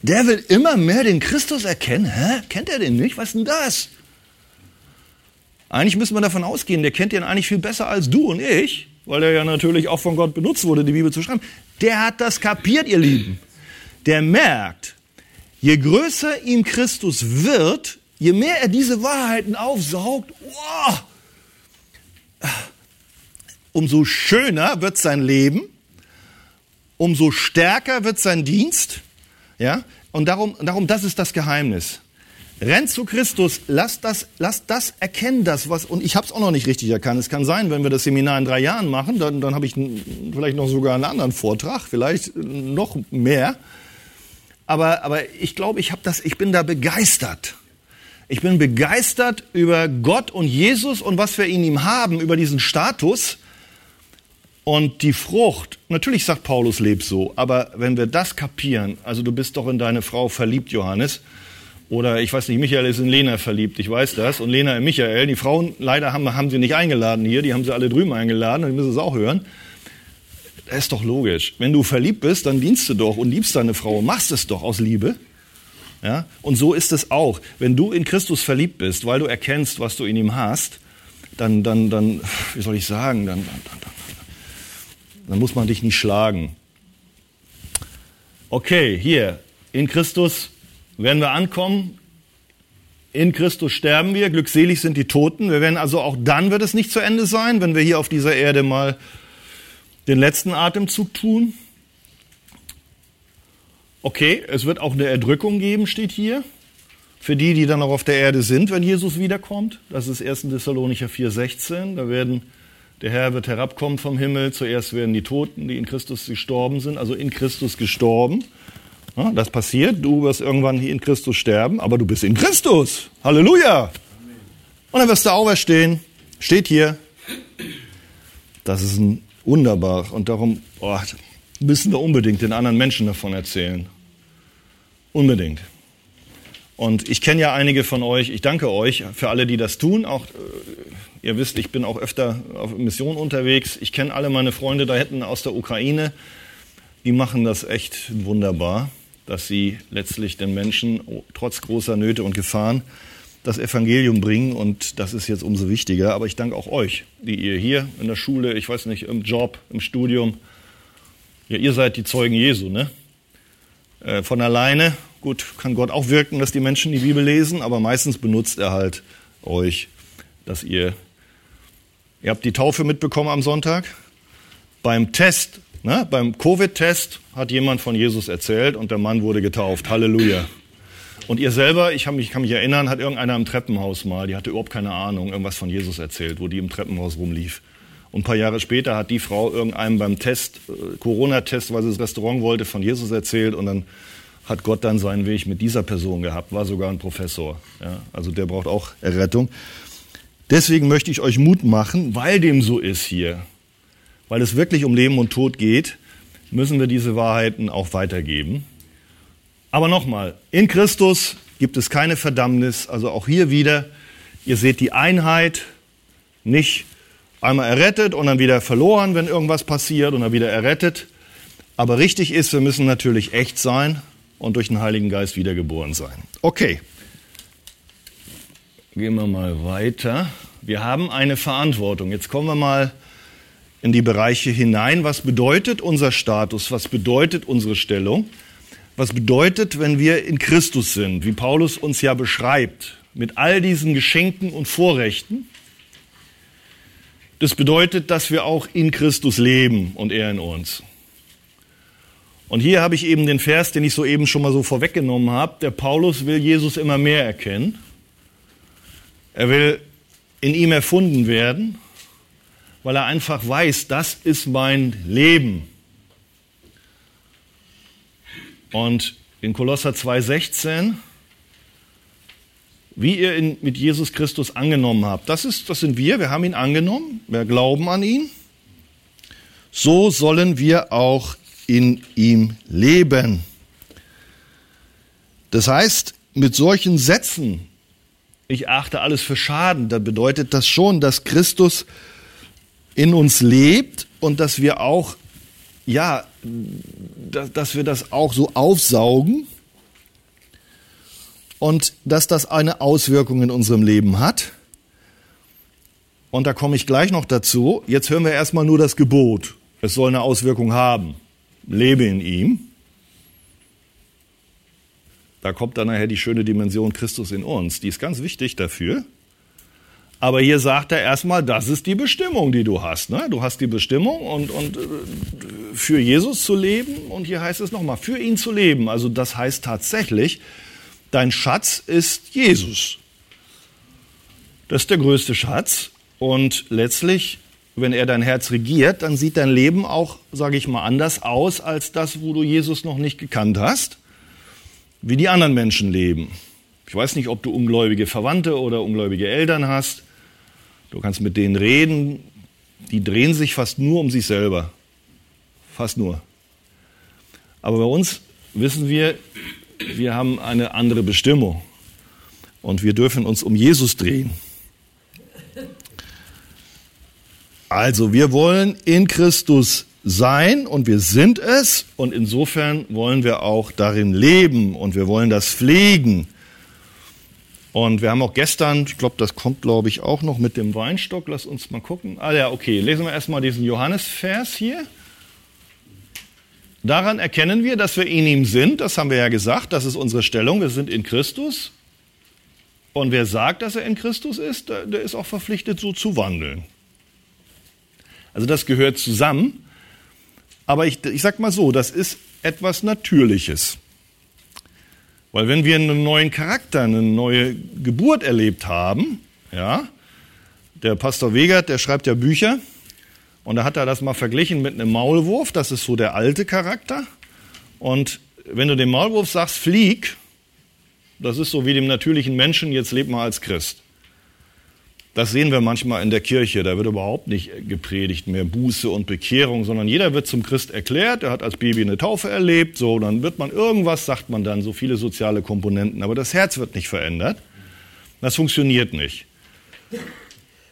der will immer mehr den Christus erkennen. Hä? Kennt er den nicht? Was ist denn das? Eigentlich müssen wir davon ausgehen, der kennt den eigentlich viel besser als du und ich weil er ja natürlich auch von Gott benutzt wurde, die Bibel zu schreiben, der hat das kapiert, ihr Lieben. Der merkt, je größer ihm Christus wird, je mehr er diese Wahrheiten aufsaugt, wow, umso schöner wird sein Leben, umso stärker wird sein Dienst, ja, und darum, darum, das ist das Geheimnis. Rennt zu Christus, lasst das, lasst das erkennen, das was, und ich habe es auch noch nicht richtig erkannt. Es kann sein, wenn wir das Seminar in drei Jahren machen, dann, dann habe ich vielleicht noch sogar einen anderen Vortrag, vielleicht noch mehr. Aber, aber ich glaube, ich ich bin da begeistert. Ich bin begeistert über Gott und Jesus und was wir in ihm haben, über diesen Status. Und die Frucht, natürlich sagt Paulus, leb so, aber wenn wir das kapieren, also du bist doch in deine Frau verliebt, Johannes, oder ich weiß nicht, Michael ist in Lena verliebt, ich weiß das, und Lena in Michael. Die Frauen leider haben, haben sie nicht eingeladen hier, die haben sie alle drüben eingeladen, und die müssen es auch hören. Das ist doch logisch. Wenn du verliebt bist, dann dienst du doch und liebst deine Frau, machst es doch aus Liebe. Ja? Und so ist es auch. Wenn du in Christus verliebt bist, weil du erkennst, was du in ihm hast, dann, dann, dann wie soll ich sagen, dann, dann, dann, dann muss man dich nicht schlagen. Okay, hier, in Christus werden wir ankommen. In Christus sterben wir, glückselig sind die Toten. Wir werden also auch dann wird es nicht zu Ende sein, wenn wir hier auf dieser Erde mal den letzten Atemzug tun. Okay, es wird auch eine Erdrückung geben, steht hier. Für die, die dann noch auf der Erde sind, wenn Jesus wiederkommt. Das ist 1. Thessalonicher 4,16. Da werden, der Herr wird herabkommen vom Himmel. Zuerst werden die Toten, die in Christus gestorben sind, also in Christus gestorben. Das passiert. Du wirst irgendwann hier in Christus sterben, aber du bist in Christus. Halleluja. Und dann wirst du auferstehen. Steht hier. Das ist ein wunderbar. Und darum oh, müssen wir unbedingt den anderen Menschen davon erzählen. Unbedingt. Und ich kenne ja einige von euch. Ich danke euch für alle, die das tun. Auch äh, ihr wisst, ich bin auch öfter auf Mission unterwegs. Ich kenne alle meine Freunde da hinten aus der Ukraine. Die machen das echt wunderbar, dass sie letztlich den Menschen trotz großer Nöte und Gefahren das Evangelium bringen. Und das ist jetzt umso wichtiger. Aber ich danke auch euch, die ihr hier in der Schule, ich weiß nicht, im Job, im Studium, ja, ihr seid die Zeugen Jesu, ne? Äh, von alleine Gut, kann Gott auch wirken, dass die Menschen die Bibel lesen, aber meistens benutzt er halt euch, dass ihr, ihr habt die Taufe mitbekommen am Sonntag. Beim Test, ne, beim Covid-Test hat jemand von Jesus erzählt und der Mann wurde getauft. Halleluja. Und ihr selber, ich mich, kann mich erinnern, hat irgendeiner im Treppenhaus mal, die hatte überhaupt keine Ahnung, irgendwas von Jesus erzählt, wo die im Treppenhaus rumlief. Und ein paar Jahre später hat die Frau irgendeinem beim Test, äh, Corona-Test, weil sie das Restaurant wollte, von Jesus erzählt und dann hat Gott dann seinen Weg mit dieser Person gehabt, war sogar ein Professor. Ja, also der braucht auch Errettung. Deswegen möchte ich euch Mut machen, weil dem so ist hier, weil es wirklich um Leben und Tod geht, müssen wir diese Wahrheiten auch weitergeben. Aber nochmal, in Christus gibt es keine Verdammnis, also auch hier wieder, ihr seht die Einheit, nicht einmal errettet und dann wieder verloren, wenn irgendwas passiert und dann wieder errettet. Aber richtig ist, wir müssen natürlich echt sein, und durch den Heiligen Geist wiedergeboren sein. Okay, gehen wir mal weiter. Wir haben eine Verantwortung. Jetzt kommen wir mal in die Bereiche hinein. Was bedeutet unser Status? Was bedeutet unsere Stellung? Was bedeutet, wenn wir in Christus sind, wie Paulus uns ja beschreibt, mit all diesen Geschenken und Vorrechten? Das bedeutet, dass wir auch in Christus leben und er in uns. Und hier habe ich eben den Vers, den ich soeben schon mal so vorweggenommen habe. Der Paulus will Jesus immer mehr erkennen. Er will in ihm erfunden werden, weil er einfach weiß, das ist mein Leben. Und in Kolosser 2,16, wie ihr ihn mit Jesus Christus angenommen habt, das, ist, das sind wir, wir haben ihn angenommen, wir glauben an ihn. So sollen wir auch in ihm leben. Das heißt, mit solchen Sätzen, ich achte alles für Schaden, da bedeutet das schon, dass Christus in uns lebt und dass wir auch, ja, dass wir das auch so aufsaugen und dass das eine Auswirkung in unserem Leben hat. Und da komme ich gleich noch dazu. Jetzt hören wir erstmal nur das Gebot. Es soll eine Auswirkung haben lebe in ihm. Da kommt dann nachher die schöne Dimension Christus in uns. Die ist ganz wichtig dafür. Aber hier sagt er erstmal, das ist die Bestimmung, die du hast. Ne? Du hast die Bestimmung und, und äh, für Jesus zu leben. Und hier heißt es nochmal, für ihn zu leben. Also das heißt tatsächlich, dein Schatz ist Jesus. Das ist der größte Schatz. Und letztlich, wenn er dein Herz regiert, dann sieht dein Leben auch, sage ich mal, anders aus als das, wo du Jesus noch nicht gekannt hast, wie die anderen Menschen leben. Ich weiß nicht, ob du ungläubige Verwandte oder ungläubige Eltern hast. Du kannst mit denen reden. Die drehen sich fast nur um sich selber. Fast nur. Aber bei uns wissen wir, wir haben eine andere Bestimmung. Und wir dürfen uns um Jesus drehen. Also wir wollen in Christus sein und wir sind es und insofern wollen wir auch darin leben und wir wollen das pflegen. Und wir haben auch gestern, ich glaube, das kommt, glaube ich, auch noch mit dem Weinstock. Lass uns mal gucken. Ah ja, okay. Lesen wir erstmal diesen Johannesvers hier. Daran erkennen wir, dass wir in ihm sind. Das haben wir ja gesagt. Das ist unsere Stellung. Wir sind in Christus. Und wer sagt, dass er in Christus ist, der ist auch verpflichtet, so zu wandeln. Also das gehört zusammen. Aber ich, ich sag mal so, das ist etwas Natürliches. Weil wenn wir einen neuen Charakter, eine neue Geburt erlebt haben, ja, der Pastor Wegert, der schreibt ja Bücher und da hat er das mal verglichen mit einem Maulwurf, das ist so der alte Charakter. Und wenn du dem Maulwurf sagst, flieg, das ist so wie dem natürlichen Menschen, jetzt leb mal als Christ. Das sehen wir manchmal in der Kirche. Da wird überhaupt nicht gepredigt mehr Buße und Bekehrung, sondern jeder wird zum Christ erklärt. Er hat als Baby eine Taufe erlebt. So, dann wird man irgendwas, sagt man dann, so viele soziale Komponenten. Aber das Herz wird nicht verändert. Das funktioniert nicht.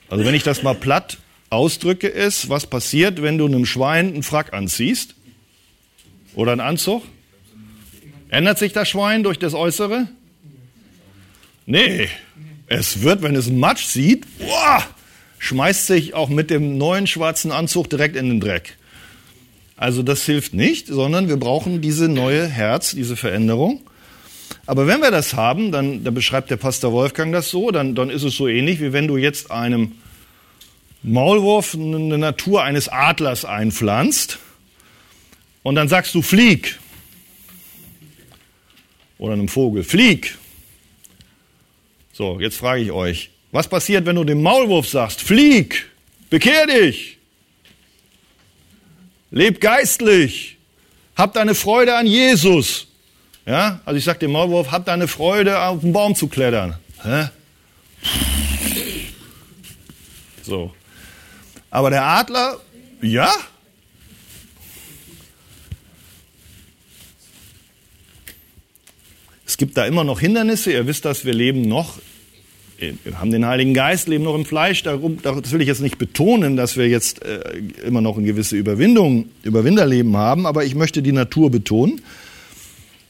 Also wenn ich das mal platt ausdrücke, ist, was passiert, wenn du einem Schwein einen Frack anziehst? Oder einen Anzug? Ändert sich das Schwein durch das Äußere? Nee, es wird, wenn es einen Matsch sieht, boah, schmeißt sich auch mit dem neuen schwarzen Anzug direkt in den Dreck. Also das hilft nicht, sondern wir brauchen diese neue Herz, diese Veränderung. Aber wenn wir das haben, dann, dann beschreibt der Pastor Wolfgang das so, dann, dann ist es so ähnlich, wie wenn du jetzt einem Maulwurf eine Natur eines Adlers einpflanzt und dann sagst du, flieg. Oder einem Vogel, flieg. So, jetzt frage ich euch, was passiert, wenn du dem Maulwurf sagst, flieg, bekehr dich, leb geistlich, hab deine Freude an Jesus. Ja, also ich sage dem Maulwurf, hab deine Freude, auf den Baum zu klettern. Hä? So. Aber der Adler, ja, Es gibt da immer noch Hindernisse. Ihr wisst das, wir leben noch, wir haben den Heiligen Geist, leben noch im Fleisch. Darum, das will ich jetzt nicht betonen, dass wir jetzt äh, immer noch eine gewisse Überwindung, Überwinderleben haben, aber ich möchte die Natur betonen.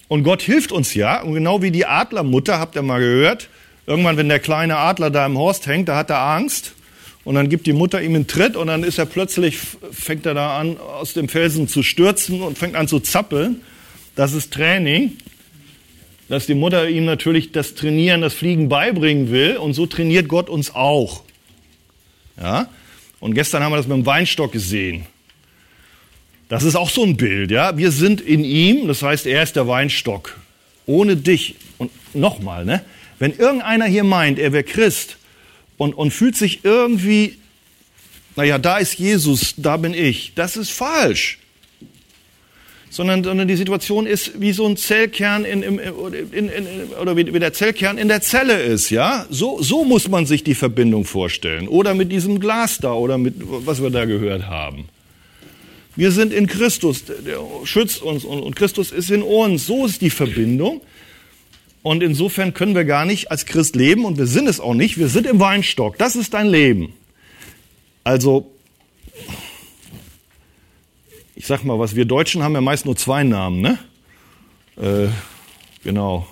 Und Gott hilft uns ja. Und genau wie die Adlermutter, habt ihr mal gehört, irgendwann, wenn der kleine Adler da im Horst hängt, da hat er Angst. Und dann gibt die Mutter ihm einen Tritt und dann ist er plötzlich, fängt er da an, aus dem Felsen zu stürzen und fängt an zu zappeln. Das ist Training dass die Mutter ihm natürlich das Trainieren, das Fliegen beibringen will. Und so trainiert Gott uns auch. Ja? Und gestern haben wir das mit dem Weinstock gesehen. Das ist auch so ein Bild. Ja? Wir sind in ihm, das heißt, er ist der Weinstock. Ohne dich. Und nochmal, ne? wenn irgendeiner hier meint, er wäre Christ und, und fühlt sich irgendwie, naja, da ist Jesus, da bin ich, das ist falsch sondern, sondern die Situation ist wie so ein Zellkern in, in, in, in, oder wie, wie der Zellkern in der Zelle ist, ja? So, so muss man sich die Verbindung vorstellen. Oder mit diesem Glas da oder mit, was wir da gehört haben. Wir sind in Christus, der schützt uns und, und Christus ist in uns. So ist die Verbindung. Und insofern können wir gar nicht als Christ leben und wir sind es auch nicht. Wir sind im Weinstock. Das ist dein Leben. Also, ich sag mal was, wir Deutschen haben ja meist nur zwei Namen, ne? Äh, genau.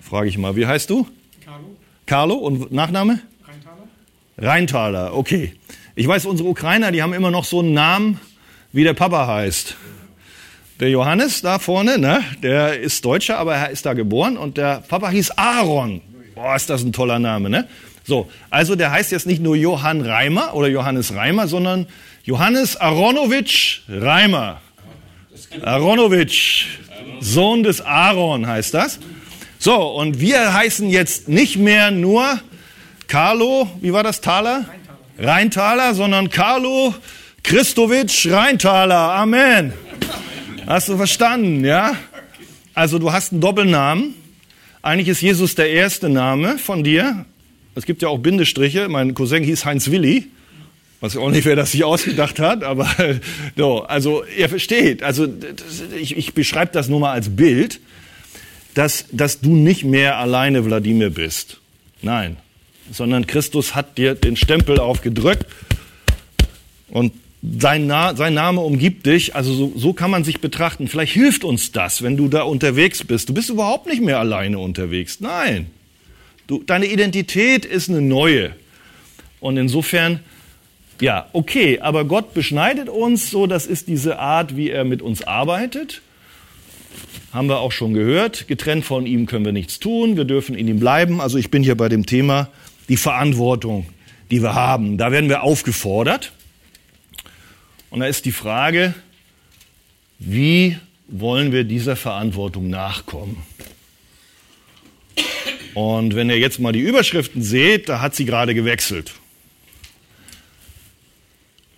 Frage ich mal, wie heißt du? Carlo. Carlo und Nachname? Rheintaler. Rheintaler, okay. Ich weiß, unsere Ukrainer, die haben immer noch so einen Namen, wie der Papa heißt. Der Johannes da vorne, ne, der ist Deutscher, aber er ist da geboren und der Papa hieß Aaron. Boah, ist das ein toller Name, ne? So, also der heißt jetzt nicht nur Johann Reimer oder Johannes Reimer, sondern Johannes Aronowitsch Reimer. Aronowitsch, Sohn des Aaron heißt das. So, und wir heißen jetzt nicht mehr nur Carlo, wie war das, Thaler? Rheintaler, Rheintaler sondern Carlo Christowitsch Rheintaler. Amen. Hast du verstanden, ja? Also du hast einen Doppelnamen. Eigentlich ist Jesus der erste Name von dir. Es gibt ja auch Bindestriche. Mein Cousin hieß Heinz Willi. Weiß auch nicht, wer das sich ausgedacht hat, aber *laughs* so, also ihr versteht. Also ich, ich beschreibe das nur mal als Bild, dass, dass du nicht mehr alleine Wladimir bist. Nein, sondern Christus hat dir den Stempel aufgedrückt und sein, Na sein Name umgibt dich. Also so, so kann man sich betrachten. Vielleicht hilft uns das, wenn du da unterwegs bist. Du bist überhaupt nicht mehr alleine unterwegs. Nein, du, deine Identität ist eine neue. Und insofern ja, okay, aber Gott beschneidet uns, so das ist diese Art, wie er mit uns arbeitet. Haben wir auch schon gehört. Getrennt von ihm können wir nichts tun, wir dürfen in ihm bleiben. Also ich bin hier bei dem Thema die Verantwortung, die wir haben. Da werden wir aufgefordert. Und da ist die Frage, wie wollen wir dieser Verantwortung nachkommen? Und wenn ihr jetzt mal die Überschriften seht, da hat sie gerade gewechselt.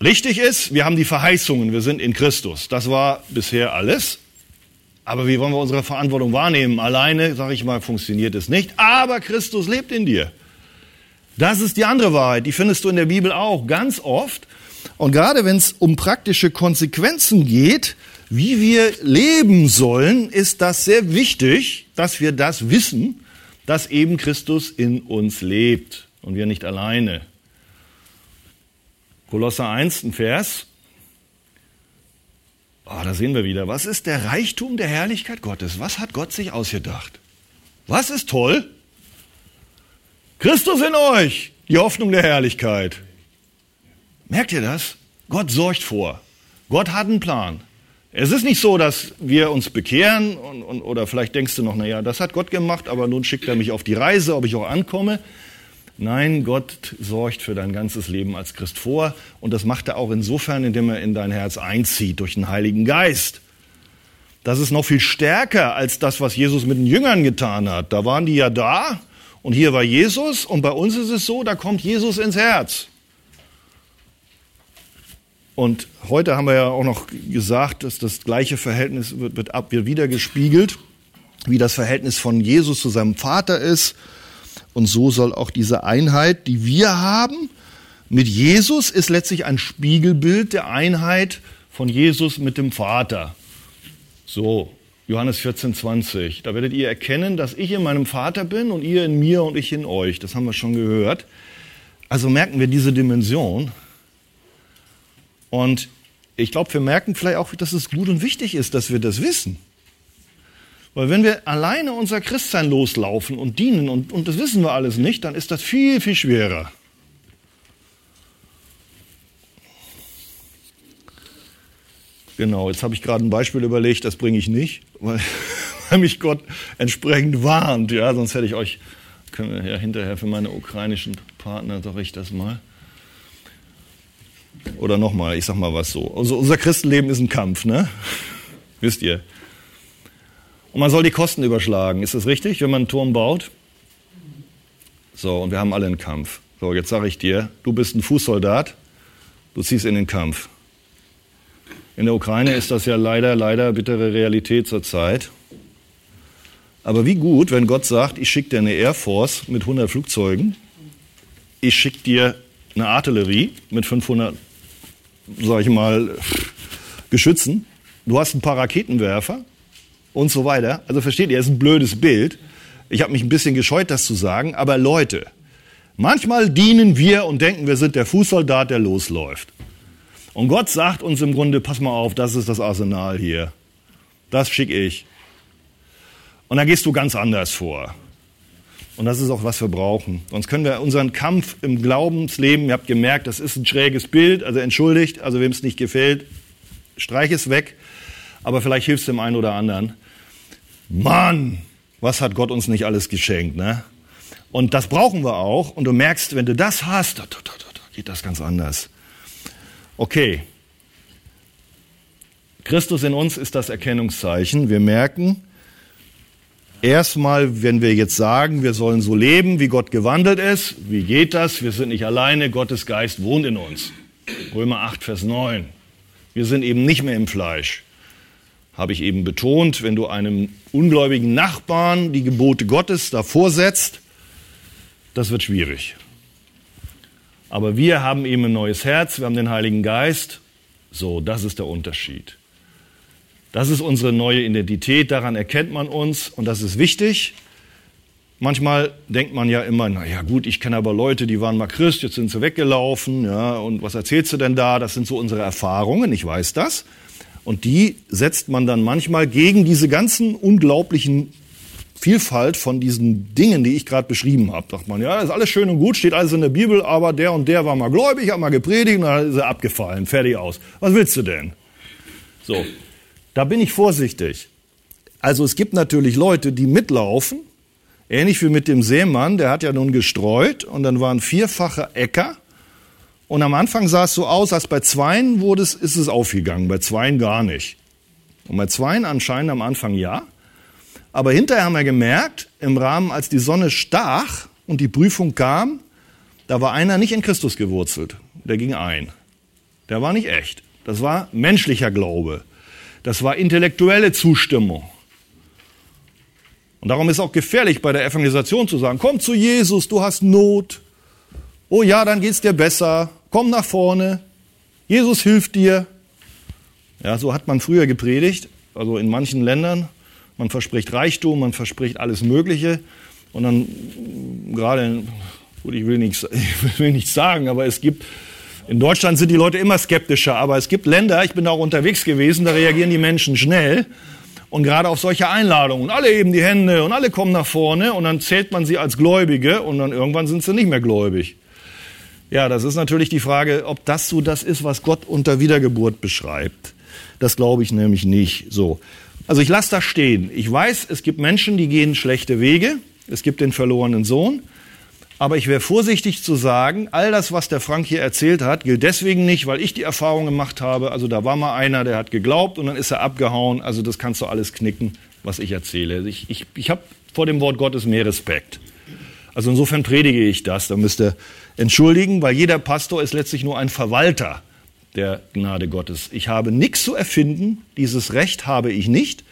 Richtig ist, wir haben die Verheißungen, wir sind in Christus. Das war bisher alles. Aber wie wollen wir unsere Verantwortung wahrnehmen? Alleine, sage ich mal, funktioniert es nicht. Aber Christus lebt in dir. Das ist die andere Wahrheit. Die findest du in der Bibel auch ganz oft. Und gerade wenn es um praktische Konsequenzen geht, wie wir leben sollen, ist das sehr wichtig, dass wir das wissen, dass eben Christus in uns lebt und wir nicht alleine. Kolosser 1, ein Vers. Oh, da sehen wir wieder. Was ist der Reichtum der Herrlichkeit Gottes? Was hat Gott sich ausgedacht? Was ist toll? Christus in euch, die Hoffnung der Herrlichkeit. Merkt ihr das? Gott sorgt vor. Gott hat einen Plan. Es ist nicht so, dass wir uns bekehren und, und, oder vielleicht denkst du noch, naja, das hat Gott gemacht, aber nun schickt er mich auf die Reise, ob ich auch ankomme. Nein, Gott sorgt für dein ganzes Leben als Christ vor und das macht er auch insofern, indem er in dein Herz einzieht durch den Heiligen Geist. Das ist noch viel stärker als das, was Jesus mit den Jüngern getan hat. Da waren die ja da und hier war Jesus und bei uns ist es so, da kommt Jesus ins Herz. Und heute haben wir ja auch noch gesagt, dass das gleiche Verhältnis wird, wird, ab, wird wieder gespiegelt, wie das Verhältnis von Jesus zu seinem Vater ist und so soll auch diese Einheit, die wir haben, mit Jesus ist letztlich ein Spiegelbild der Einheit von Jesus mit dem Vater. So, Johannes 14, 20. Da werdet ihr erkennen, dass ich in meinem Vater bin und ihr in mir und ich in euch. Das haben wir schon gehört. Also merken wir diese Dimension. Und ich glaube, wir merken vielleicht auch, dass es gut und wichtig ist, dass wir das wissen. Weil wenn wir alleine unser Christsein loslaufen und dienen und, und das wissen wir alles nicht, dann ist das viel, viel schwerer. Genau, jetzt habe ich gerade ein Beispiel überlegt, das bringe ich nicht, weil, *laughs* weil, mich Gott entsprechend warnt. Ja, sonst hätte ich euch, können wir ja hinterher für meine ukrainischen Partner, sage ich das mal. Oder nochmal, ich sag mal was so. Also unser Christenleben ist ein Kampf, ne? *laughs* Wisst ihr? Und man soll die Kosten überschlagen. Ist das richtig, wenn man einen Turm baut? So, und wir haben alle einen Kampf. So, jetzt sage ich dir, du bist ein Fußsoldat, du ziehst in den Kampf. In der Ukraine ist das ja leider, leider bittere Realität zurzeit. Aber wie gut, wenn Gott sagt, ich schicke dir eine Air Force mit 100 Flugzeugen, ich schicke dir eine Artillerie mit 500, sag ich mal, Geschützen, du hast ein paar Raketenwerfer, und so weiter. Also versteht ihr, es ist ein blödes Bild. Ich habe mich ein bisschen gescheut, das zu sagen, aber Leute, manchmal dienen wir und denken, wir sind der Fußsoldat, der losläuft. Und Gott sagt uns im Grunde, pass mal auf, das ist das Arsenal hier. Das schicke ich. Und dann gehst du ganz anders vor. Und das ist auch, was wir brauchen. Sonst können wir unseren Kampf im Glaubensleben, ihr habt gemerkt, das ist ein schräges Bild, also entschuldigt, also wem es nicht gefällt, streich es weg aber vielleicht hilfst du dem einen oder anderen. Mann, was hat Gott uns nicht alles geschenkt, ne? Und das brauchen wir auch. Und du merkst, wenn du das hast, da, da, da, da geht das ganz anders. Okay. Christus in uns ist das Erkennungszeichen. Wir merken, erstmal, wenn wir jetzt sagen, wir sollen so leben, wie Gott gewandelt ist, wie geht das? Wir sind nicht alleine, Gottes Geist wohnt in uns. Römer 8, Vers 9. Wir sind eben nicht mehr im Fleisch. Habe ich eben betont, wenn du einem ungläubigen Nachbarn die Gebote Gottes davor setzt, das wird schwierig. Aber wir haben eben ein neues Herz, wir haben den Heiligen Geist. So, das ist der Unterschied. Das ist unsere neue Identität, daran erkennt man uns und das ist wichtig. Manchmal denkt man ja immer, na ja gut, ich kenne aber Leute, die waren mal Christ, jetzt sind sie weggelaufen, ja, und was erzählst du denn da? Das sind so unsere Erfahrungen, ich weiß das. Und die setzt man dann manchmal gegen diese ganzen unglaublichen Vielfalt von diesen Dingen, die ich gerade beschrieben habe. Sagt man, ja, ist alles schön und gut, steht alles in der Bibel, aber der und der war mal gläubig, hat mal gepredigt und dann ist er abgefallen, fertig aus. Was willst du denn? So, da bin ich vorsichtig. Also es gibt natürlich Leute, die mitlaufen, ähnlich wie mit dem Seemann, der hat ja nun gestreut und dann waren vierfache Äcker und am Anfang sah es so aus, als bei Zweien wurde es, ist es aufgegangen, bei Zweien gar nicht. Und bei Zweien anscheinend am Anfang ja. Aber hinterher haben wir gemerkt, im Rahmen, als die Sonne stach und die Prüfung kam, da war einer nicht in Christus gewurzelt. Der ging ein. Der war nicht echt. Das war menschlicher Glaube. Das war intellektuelle Zustimmung. Und darum ist auch gefährlich bei der Evangelisation zu sagen, komm zu Jesus, du hast Not. Oh ja, dann geht's dir besser. Komm nach vorne. Jesus hilft dir. Ja, so hat man früher gepredigt, also in manchen Ländern. Man verspricht Reichtum, man verspricht alles Mögliche. Und dann gerade, gut, ich will nichts, *laughs* ich will nichts sagen, aber es gibt, in Deutschland sind die Leute immer skeptischer, aber es gibt Länder, ich bin auch unterwegs gewesen, da reagieren die Menschen schnell. Und gerade auf solche Einladungen. alle heben die Hände und alle kommen nach vorne und dann zählt man sie als Gläubige und dann irgendwann sind sie nicht mehr gläubig. Ja, das ist natürlich die Frage, ob das so das ist, was Gott unter Wiedergeburt beschreibt. Das glaube ich nämlich nicht so. Also ich lasse das stehen. Ich weiß, es gibt Menschen, die gehen schlechte Wege. Es gibt den verlorenen Sohn. Aber ich wäre vorsichtig zu sagen, all das, was der Frank hier erzählt hat, gilt deswegen nicht, weil ich die Erfahrung gemacht habe. Also da war mal einer, der hat geglaubt und dann ist er abgehauen. Also das kannst du alles knicken, was ich erzähle. Ich, ich, ich habe vor dem Wort Gottes mehr Respekt. Also insofern predige ich das. Da müsst ihr entschuldigen, weil jeder Pastor ist letztlich nur ein Verwalter der Gnade Gottes. Ich habe nichts zu erfinden, dieses Recht habe ich nicht,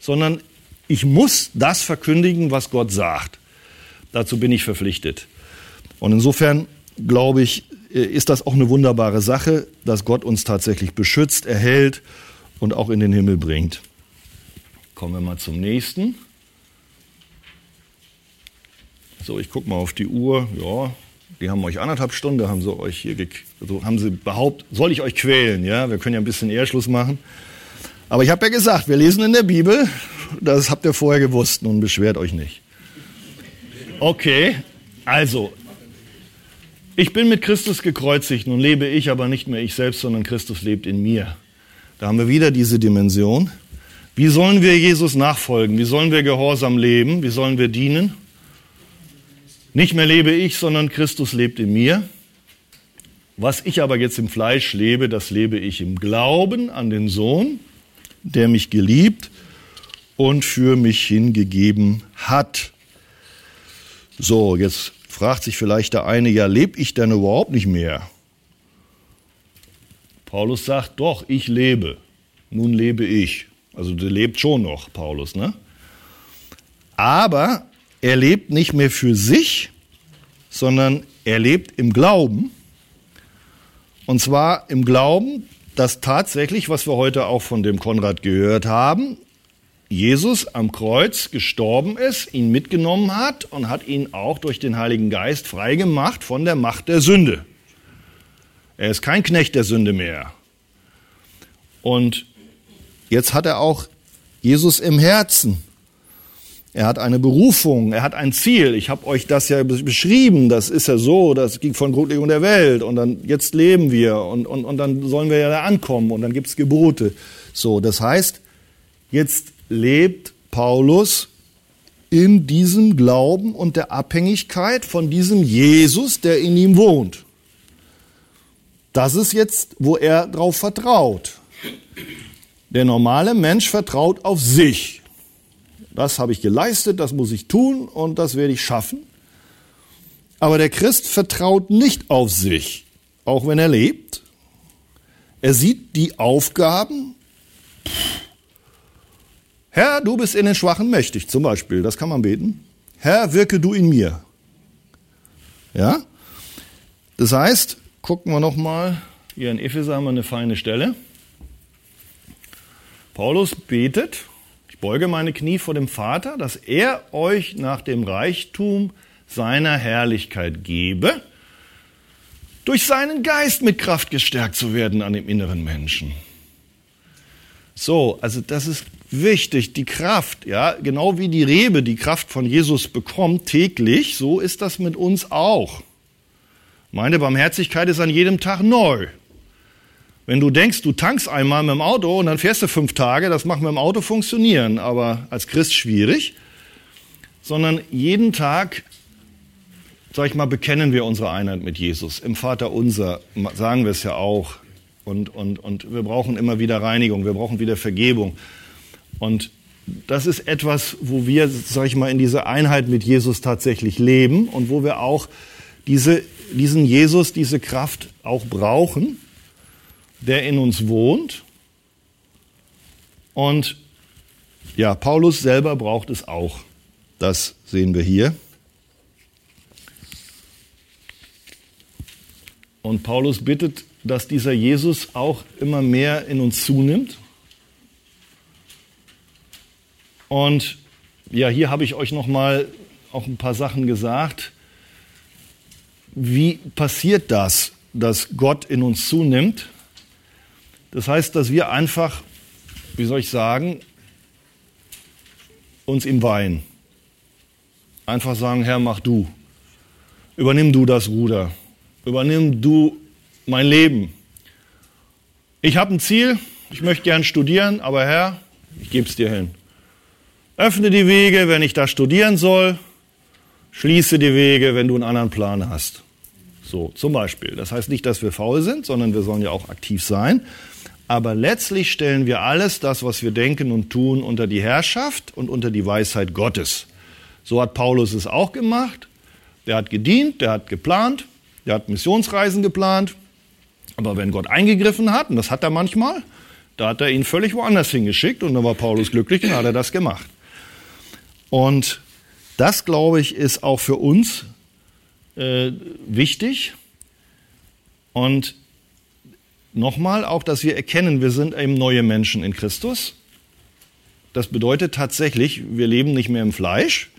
sondern ich muss das verkündigen, was Gott sagt. Dazu bin ich verpflichtet. Und insofern glaube ich, ist das auch eine wunderbare Sache, dass Gott uns tatsächlich beschützt, erhält und auch in den Himmel bringt. Kommen wir mal zum nächsten. So, ich gucke mal auf die Uhr. Ja, die haben euch anderthalb Stunden, haben sie euch hier, also haben sie behauptet, soll ich euch quälen? Ja, wir können ja ein bisschen eher Schluss machen. Aber ich habe ja gesagt, wir lesen in der Bibel, das habt ihr vorher gewusst, nun beschwert euch nicht. Okay, also, ich bin mit Christus gekreuzigt, nun lebe ich aber nicht mehr ich selbst, sondern Christus lebt in mir. Da haben wir wieder diese Dimension. Wie sollen wir Jesus nachfolgen? Wie sollen wir gehorsam leben? Wie sollen wir dienen? Nicht mehr lebe ich, sondern Christus lebt in mir. Was ich aber jetzt im Fleisch lebe, das lebe ich im Glauben an den Sohn, der mich geliebt und für mich hingegeben hat. So, jetzt fragt sich vielleicht der eine, ja, lebe ich denn überhaupt nicht mehr? Paulus sagt, doch, ich lebe. Nun lebe ich. Also der lebt schon noch, Paulus, ne? Aber er lebt nicht mehr für sich, sondern er lebt im Glauben. Und zwar im Glauben, dass tatsächlich, was wir heute auch von dem Konrad gehört haben, Jesus am Kreuz gestorben ist, ihn mitgenommen hat und hat ihn auch durch den Heiligen Geist freigemacht von der Macht der Sünde. Er ist kein Knecht der Sünde mehr. Und jetzt hat er auch Jesus im Herzen. Er hat eine Berufung, er hat ein Ziel. Ich habe euch das ja beschrieben, das ist ja so, das ging von Grundlegung der Welt und dann jetzt leben wir und, und, und dann sollen wir ja da ankommen und dann gibt's Gebote. So, das heißt, jetzt lebt Paulus in diesem Glauben und der Abhängigkeit von diesem Jesus, der in ihm wohnt. Das ist jetzt, wo er drauf vertraut. Der normale Mensch vertraut auf sich. Das habe ich geleistet, das muss ich tun und das werde ich schaffen. Aber der Christ vertraut nicht auf sich, auch wenn er lebt. Er sieht die Aufgaben. Herr, du bist in den Schwachen mächtig, zum Beispiel, das kann man beten. Herr, wirke du in mir. Ja? Das heißt, gucken wir nochmal, hier in Epheser haben wir eine feine Stelle. Paulus betet, ich beuge meine Knie vor dem Vater, dass er euch nach dem Reichtum seiner Herrlichkeit gebe, durch seinen Geist mit Kraft gestärkt zu werden an dem inneren Menschen. So, also das ist wichtig, die Kraft, ja, genau wie die Rebe die Kraft von Jesus bekommt täglich, so ist das mit uns auch. Meine Barmherzigkeit ist an jedem Tag neu. Wenn du denkst, du tankst einmal mit dem Auto und dann fährst du fünf Tage, das macht mit dem Auto funktionieren, aber als Christ schwierig, sondern jeden Tag sag ich mal, bekennen wir unsere Einheit mit Jesus. Im Vater unser sagen wir es ja auch. Und, und, und wir brauchen immer wieder Reinigung, wir brauchen wieder Vergebung. Und das ist etwas, wo wir, sag ich mal, in dieser Einheit mit Jesus tatsächlich leben und wo wir auch diese, diesen Jesus, diese Kraft auch brauchen, der in uns wohnt. Und ja, Paulus selber braucht es auch. Das sehen wir hier. Und Paulus bittet, dass dieser Jesus auch immer mehr in uns zunimmt. Und ja, hier habe ich euch noch mal auch ein paar Sachen gesagt. Wie passiert das, dass Gott in uns zunimmt? Das heißt, dass wir einfach, wie soll ich sagen, uns ihm weihen. Einfach sagen, Herr, mach du. Übernimm du das Ruder übernimm du mein Leben. Ich habe ein Ziel, ich möchte gern studieren, aber Herr, ich gebe es dir hin. Öffne die Wege, wenn ich da studieren soll. Schließe die Wege, wenn du einen anderen Plan hast. So, zum Beispiel. Das heißt nicht, dass wir faul sind, sondern wir sollen ja auch aktiv sein. Aber letztlich stellen wir alles, das, was wir denken und tun, unter die Herrschaft und unter die Weisheit Gottes. So hat Paulus es auch gemacht. Der hat gedient, der hat geplant, der hat Missionsreisen geplant. Aber wenn Gott eingegriffen hat, und das hat er manchmal, da hat er ihn völlig woanders hingeschickt und dann war Paulus glücklich und hat er das gemacht. Und das, glaube ich, ist auch für uns äh, wichtig. Und nochmal auch, dass wir erkennen, wir sind eben neue Menschen in Christus. Das bedeutet tatsächlich, wir leben nicht mehr im Fleisch,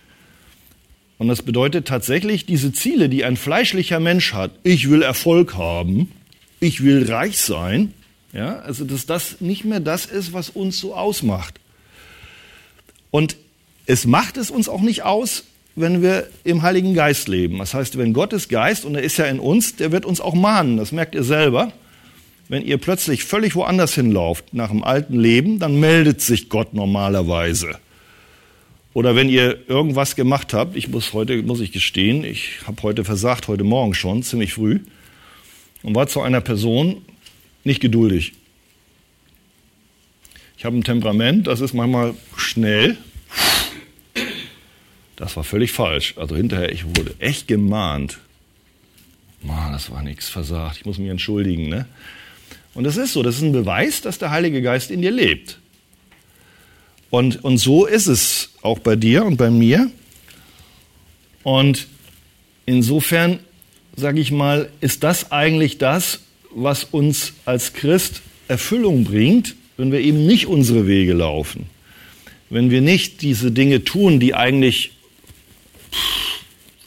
und das bedeutet tatsächlich, diese Ziele, die ein fleischlicher Mensch hat, ich will Erfolg haben, ich will reich sein, ja, also dass das nicht mehr das ist, was uns so ausmacht. Und es macht es uns auch nicht aus, wenn wir im Heiligen Geist leben. Das heißt, wenn Gottes Geist, und er ist ja in uns, der wird uns auch mahnen, das merkt ihr selber. Wenn ihr plötzlich völlig woanders hinlauft nach dem alten Leben, dann meldet sich Gott normalerweise. Oder wenn ihr irgendwas gemacht habt, ich muss heute, muss ich gestehen, ich habe heute versagt, heute Morgen schon, ziemlich früh, und war zu einer Person nicht geduldig. Ich habe ein Temperament, das ist manchmal schnell. Das war völlig falsch. Also hinterher, ich wurde echt gemahnt. Mann, das war nichts versagt. Ich muss mich entschuldigen. Ne? Und das ist so, das ist ein Beweis, dass der Heilige Geist in dir lebt. Und, und so ist es auch bei dir und bei mir. Und insofern, sage ich mal, ist das eigentlich das, was uns als Christ Erfüllung bringt, wenn wir eben nicht unsere Wege laufen. Wenn wir nicht diese Dinge tun, die eigentlich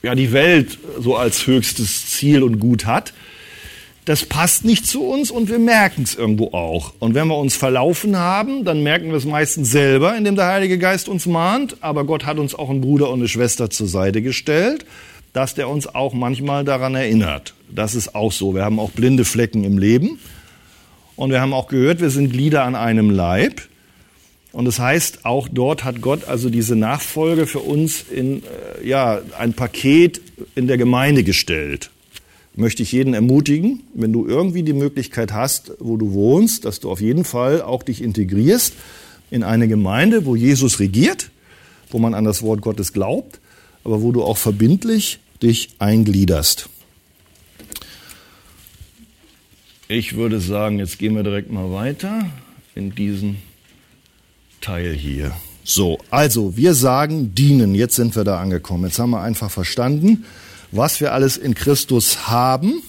ja, die Welt so als höchstes Ziel und Gut hat, das passt nicht zu uns und wir merken es irgendwo auch. Und wenn wir uns verlaufen haben, dann merken wir es meistens selber, indem der Heilige Geist uns mahnt. Aber Gott hat uns auch einen Bruder und eine Schwester zur Seite gestellt, dass der uns auch manchmal daran erinnert. Das ist auch so. Wir haben auch blinde Flecken im Leben. Und wir haben auch gehört, wir sind Glieder an einem Leib. Und das heißt, auch dort hat Gott also diese Nachfolge für uns in äh, ja, ein Paket in der Gemeinde gestellt möchte ich jeden ermutigen, wenn du irgendwie die Möglichkeit hast, wo du wohnst, dass du auf jeden Fall auch dich integrierst in eine Gemeinde, wo Jesus regiert, wo man an das Wort Gottes glaubt, aber wo du auch verbindlich dich eingliederst. Ich würde sagen, jetzt gehen wir direkt mal weiter in diesen Teil hier. So, also wir sagen dienen. Jetzt sind wir da angekommen. Jetzt haben wir einfach verstanden, was wir alles in Christus haben.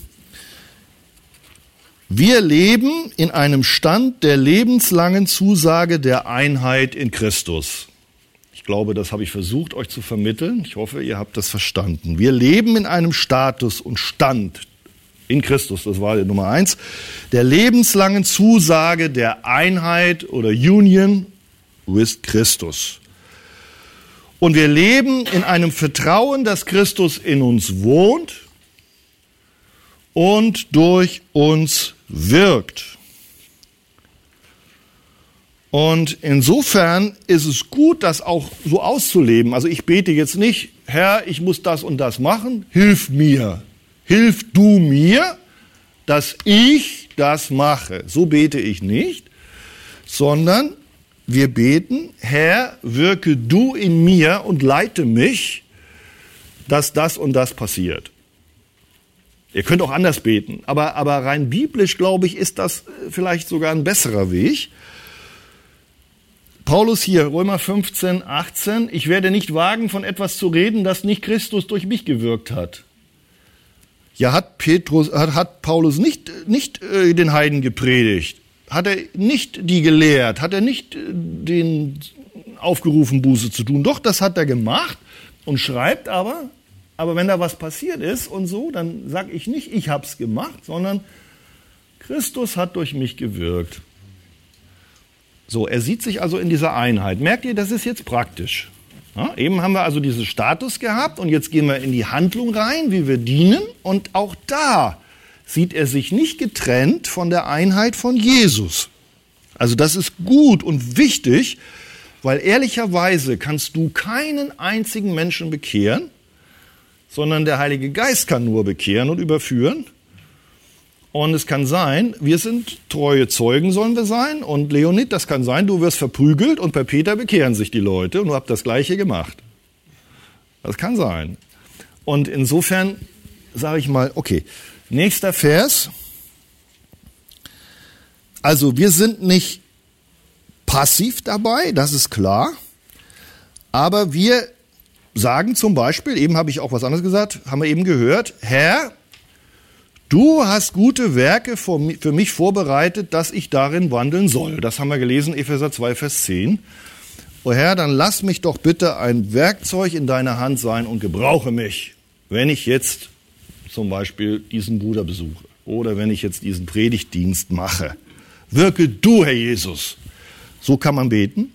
Wir leben in einem Stand der lebenslangen Zusage der Einheit in Christus. Ich glaube, das habe ich versucht euch zu vermitteln. Ich hoffe, ihr habt das verstanden. Wir leben in einem Status und Stand in Christus, das war die Nummer eins, der lebenslangen Zusage der Einheit oder Union with Christus. Und wir leben in einem Vertrauen, dass Christus in uns wohnt und durch uns wirkt. Und insofern ist es gut, das auch so auszuleben. Also ich bete jetzt nicht, Herr, ich muss das und das machen, hilf mir. Hilf du mir, dass ich das mache. So bete ich nicht, sondern wir beten, Herr, wirke du in mir und leite mich, dass das und das passiert. Ihr könnt auch anders beten, aber, aber rein biblisch, glaube ich, ist das vielleicht sogar ein besserer Weg. Paulus hier, Römer 15, 18, ich werde nicht wagen, von etwas zu reden, das nicht Christus durch mich gewirkt hat. Ja, hat, Petrus, hat, hat Paulus nicht, nicht äh, den Heiden gepredigt? Hat er nicht die gelehrt? Hat er nicht äh, den aufgerufen, Buße zu tun? Doch, das hat er gemacht und schreibt aber, aber wenn da was passiert ist und so, dann sage ich nicht, ich habe es gemacht, sondern Christus hat durch mich gewirkt. So, er sieht sich also in dieser Einheit. Merkt ihr, das ist jetzt praktisch. Ja, eben haben wir also diesen Status gehabt und jetzt gehen wir in die Handlung rein, wie wir dienen. Und auch da sieht er sich nicht getrennt von der Einheit von Jesus. Also das ist gut und wichtig, weil ehrlicherweise kannst du keinen einzigen Menschen bekehren, sondern der Heilige Geist kann nur bekehren und überführen. Und es kann sein, wir sind treue Zeugen, sollen wir sein. Und Leonid, das kann sein, du wirst verprügelt und bei Peter bekehren sich die Leute und du habt das Gleiche gemacht. Das kann sein. Und insofern sage ich mal, okay, nächster Vers. Also wir sind nicht passiv dabei, das ist klar. Aber wir sagen zum Beispiel, eben habe ich auch was anderes gesagt, haben wir eben gehört, Herr, Du hast gute Werke für mich vorbereitet, dass ich darin wandeln soll. Das haben wir gelesen, Epheser 2, Vers 10. O Herr, dann lass mich doch bitte ein Werkzeug in deiner Hand sein und gebrauche mich, wenn ich jetzt zum Beispiel diesen Bruder besuche oder wenn ich jetzt diesen Predigtdienst mache. Wirke du, Herr Jesus. So kann man beten.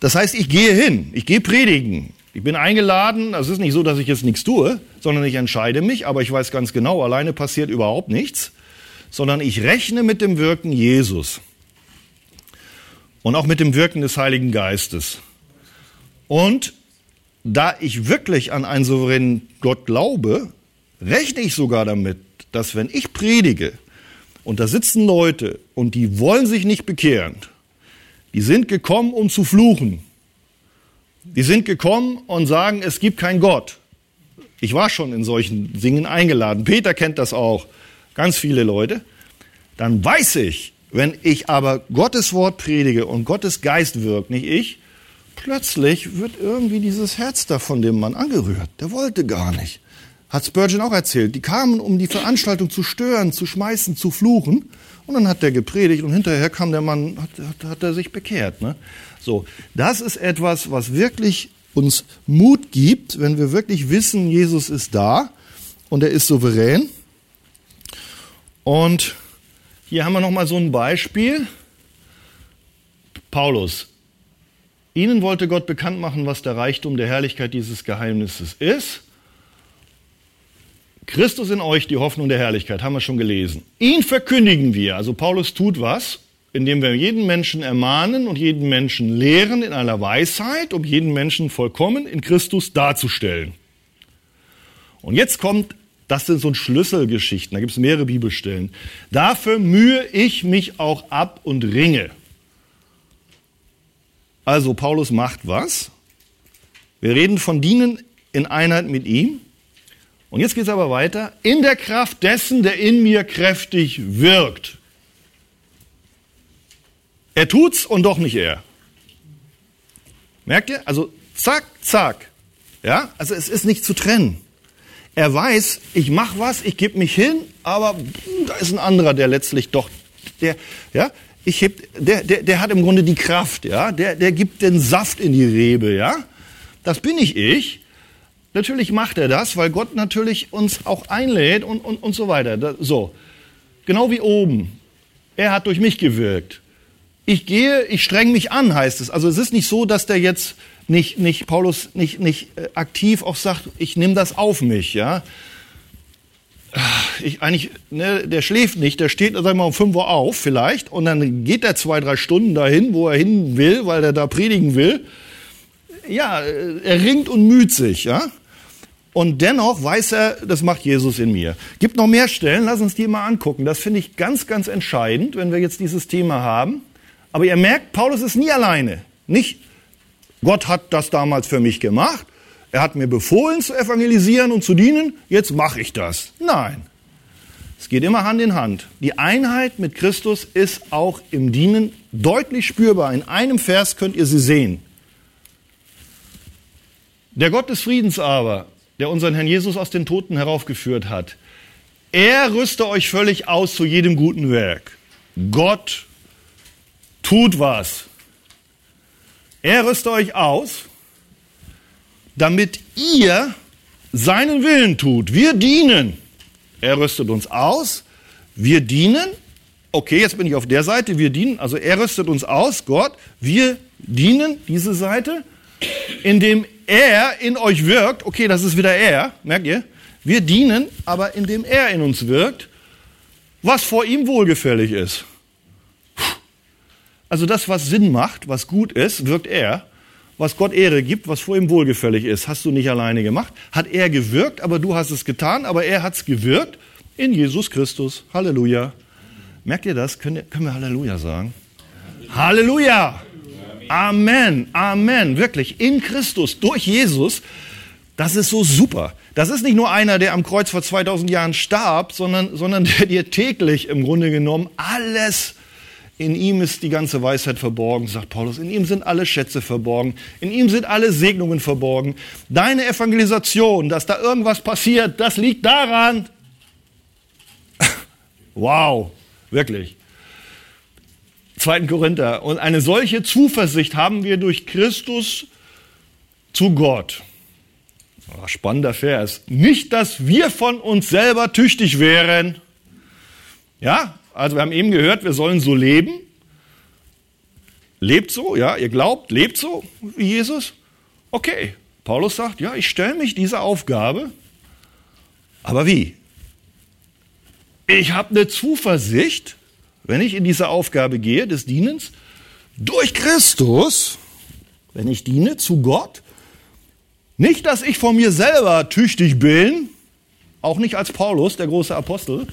Das heißt, ich gehe hin, ich gehe predigen, ich bin eingeladen, also es ist nicht so, dass ich jetzt nichts tue, sondern ich entscheide mich, aber ich weiß ganz genau, alleine passiert überhaupt nichts, sondern ich rechne mit dem Wirken Jesus und auch mit dem Wirken des Heiligen Geistes. Und da ich wirklich an einen souveränen Gott glaube, rechne ich sogar damit, dass wenn ich predige und da sitzen Leute und die wollen sich nicht bekehren, die sind gekommen, um zu fluchen, die sind gekommen und sagen, es gibt keinen Gott. Ich war schon in solchen Singen eingeladen. Peter kennt das auch. Ganz viele Leute. Dann weiß ich, wenn ich aber Gottes Wort predige und Gottes Geist wirkt, nicht ich, plötzlich wird irgendwie dieses Herz da von dem Mann angerührt. Der wollte gar nicht. Hat Spurgeon auch erzählt. Die kamen, um die Veranstaltung zu stören, zu schmeißen, zu fluchen. Und dann hat der gepredigt und hinterher kam der Mann, hat, hat, hat er sich bekehrt. Ne? So, das ist etwas, was wirklich uns Mut gibt, wenn wir wirklich wissen, Jesus ist da und er ist souverän. Und hier haben wir noch mal so ein Beispiel. Paulus. Ihnen wollte Gott bekannt machen, was der Reichtum der Herrlichkeit dieses Geheimnisses ist Christus in euch, die Hoffnung der Herrlichkeit, haben wir schon gelesen. Ihn verkündigen wir. Also Paulus tut was, indem wir jeden Menschen ermahnen und jeden Menschen lehren in einer Weisheit, um jeden Menschen vollkommen in Christus darzustellen. Und jetzt kommt, das sind so Schlüsselgeschichten, da gibt es mehrere Bibelstellen. Dafür mühe ich mich auch ab und ringe. Also Paulus macht was? Wir reden von Dienen in Einheit mit ihm. Und jetzt geht es aber weiter. In der Kraft dessen, der in mir kräftig wirkt. Er tut's und doch nicht er. Merkt ihr? Also zack, zack. Ja, also es ist nicht zu trennen. Er weiß, ich mache was, ich gebe mich hin, aber da ist ein anderer, der letztlich doch, der, ja, ich heb, der, der, der hat im Grunde die Kraft, ja, der, der gibt den Saft in die Rebe, ja. Das bin ich ich. Natürlich macht er das, weil Gott natürlich uns auch einlädt und, und, und so weiter. So. Genau wie oben. Er hat durch mich gewirkt. Ich gehe, ich streng mich an, heißt es. Also es ist nicht so, dass der jetzt nicht, nicht Paulus nicht, nicht äh, aktiv auch sagt, ich nehme das auf mich, ja. Ich eigentlich, ne, der schläft nicht, der steht, sagen mal, um 5 Uhr auf vielleicht und dann geht er zwei, drei Stunden dahin, wo er hin will, weil er da predigen will. Ja, äh, er ringt und müht sich, ja. Und dennoch weiß er, das macht Jesus in mir. Gibt noch mehr Stellen, lass uns die mal angucken. Das finde ich ganz, ganz entscheidend, wenn wir jetzt dieses Thema haben. Aber ihr merkt, Paulus ist nie alleine. Nicht Gott hat das damals für mich gemacht. Er hat mir befohlen zu evangelisieren und zu dienen. Jetzt mache ich das. Nein. Es geht immer Hand in Hand. Die Einheit mit Christus ist auch im Dienen deutlich spürbar. In einem Vers könnt ihr sie sehen. Der Gott des Friedens aber, der unseren Herrn Jesus aus den Toten heraufgeführt hat, er rüste euch völlig aus zu jedem guten Werk. Gott tut was. Er rüstet euch aus, damit ihr seinen Willen tut. Wir dienen. Er rüstet uns aus. Wir dienen. Okay, jetzt bin ich auf der Seite. Wir dienen. Also er rüstet uns aus, Gott. Wir dienen diese Seite, indem er in euch wirkt. Okay, das ist wieder er. Merkt ihr? Wir dienen, aber indem er in uns wirkt, was vor ihm wohlgefällig ist. Also das, was Sinn macht, was gut ist, wirkt er. Was Gott Ehre gibt, was vor ihm wohlgefällig ist, hast du nicht alleine gemacht. Hat er gewirkt, aber du hast es getan, aber er hat es gewirkt in Jesus Christus. Halleluja. Merkt ihr das? Können, wir Halleluja sagen? Halleluja. Amen. Amen. Wirklich. In Christus, durch Jesus. Das ist so super. Das ist nicht nur einer, der am Kreuz vor 2000 Jahren starb, sondern, sondern der dir täglich im Grunde genommen alles in ihm ist die ganze Weisheit verborgen, sagt Paulus. In ihm sind alle Schätze verborgen. In ihm sind alle Segnungen verborgen. Deine Evangelisation, dass da irgendwas passiert, das liegt daran. *laughs* wow, wirklich. 2. Korinther. Und eine solche Zuversicht haben wir durch Christus zu Gott. Oh, spannender Vers. Nicht, dass wir von uns selber tüchtig wären. Ja, also wir haben eben gehört, wir sollen so leben. Lebt so, ja, ihr glaubt, lebt so wie Jesus. Okay, Paulus sagt, ja, ich stelle mich dieser Aufgabe. Aber wie? Ich habe eine Zuversicht, wenn ich in diese Aufgabe gehe des Dienens, durch Christus, wenn ich diene zu Gott, nicht, dass ich von mir selber tüchtig bin, auch nicht als Paulus, der große Apostel,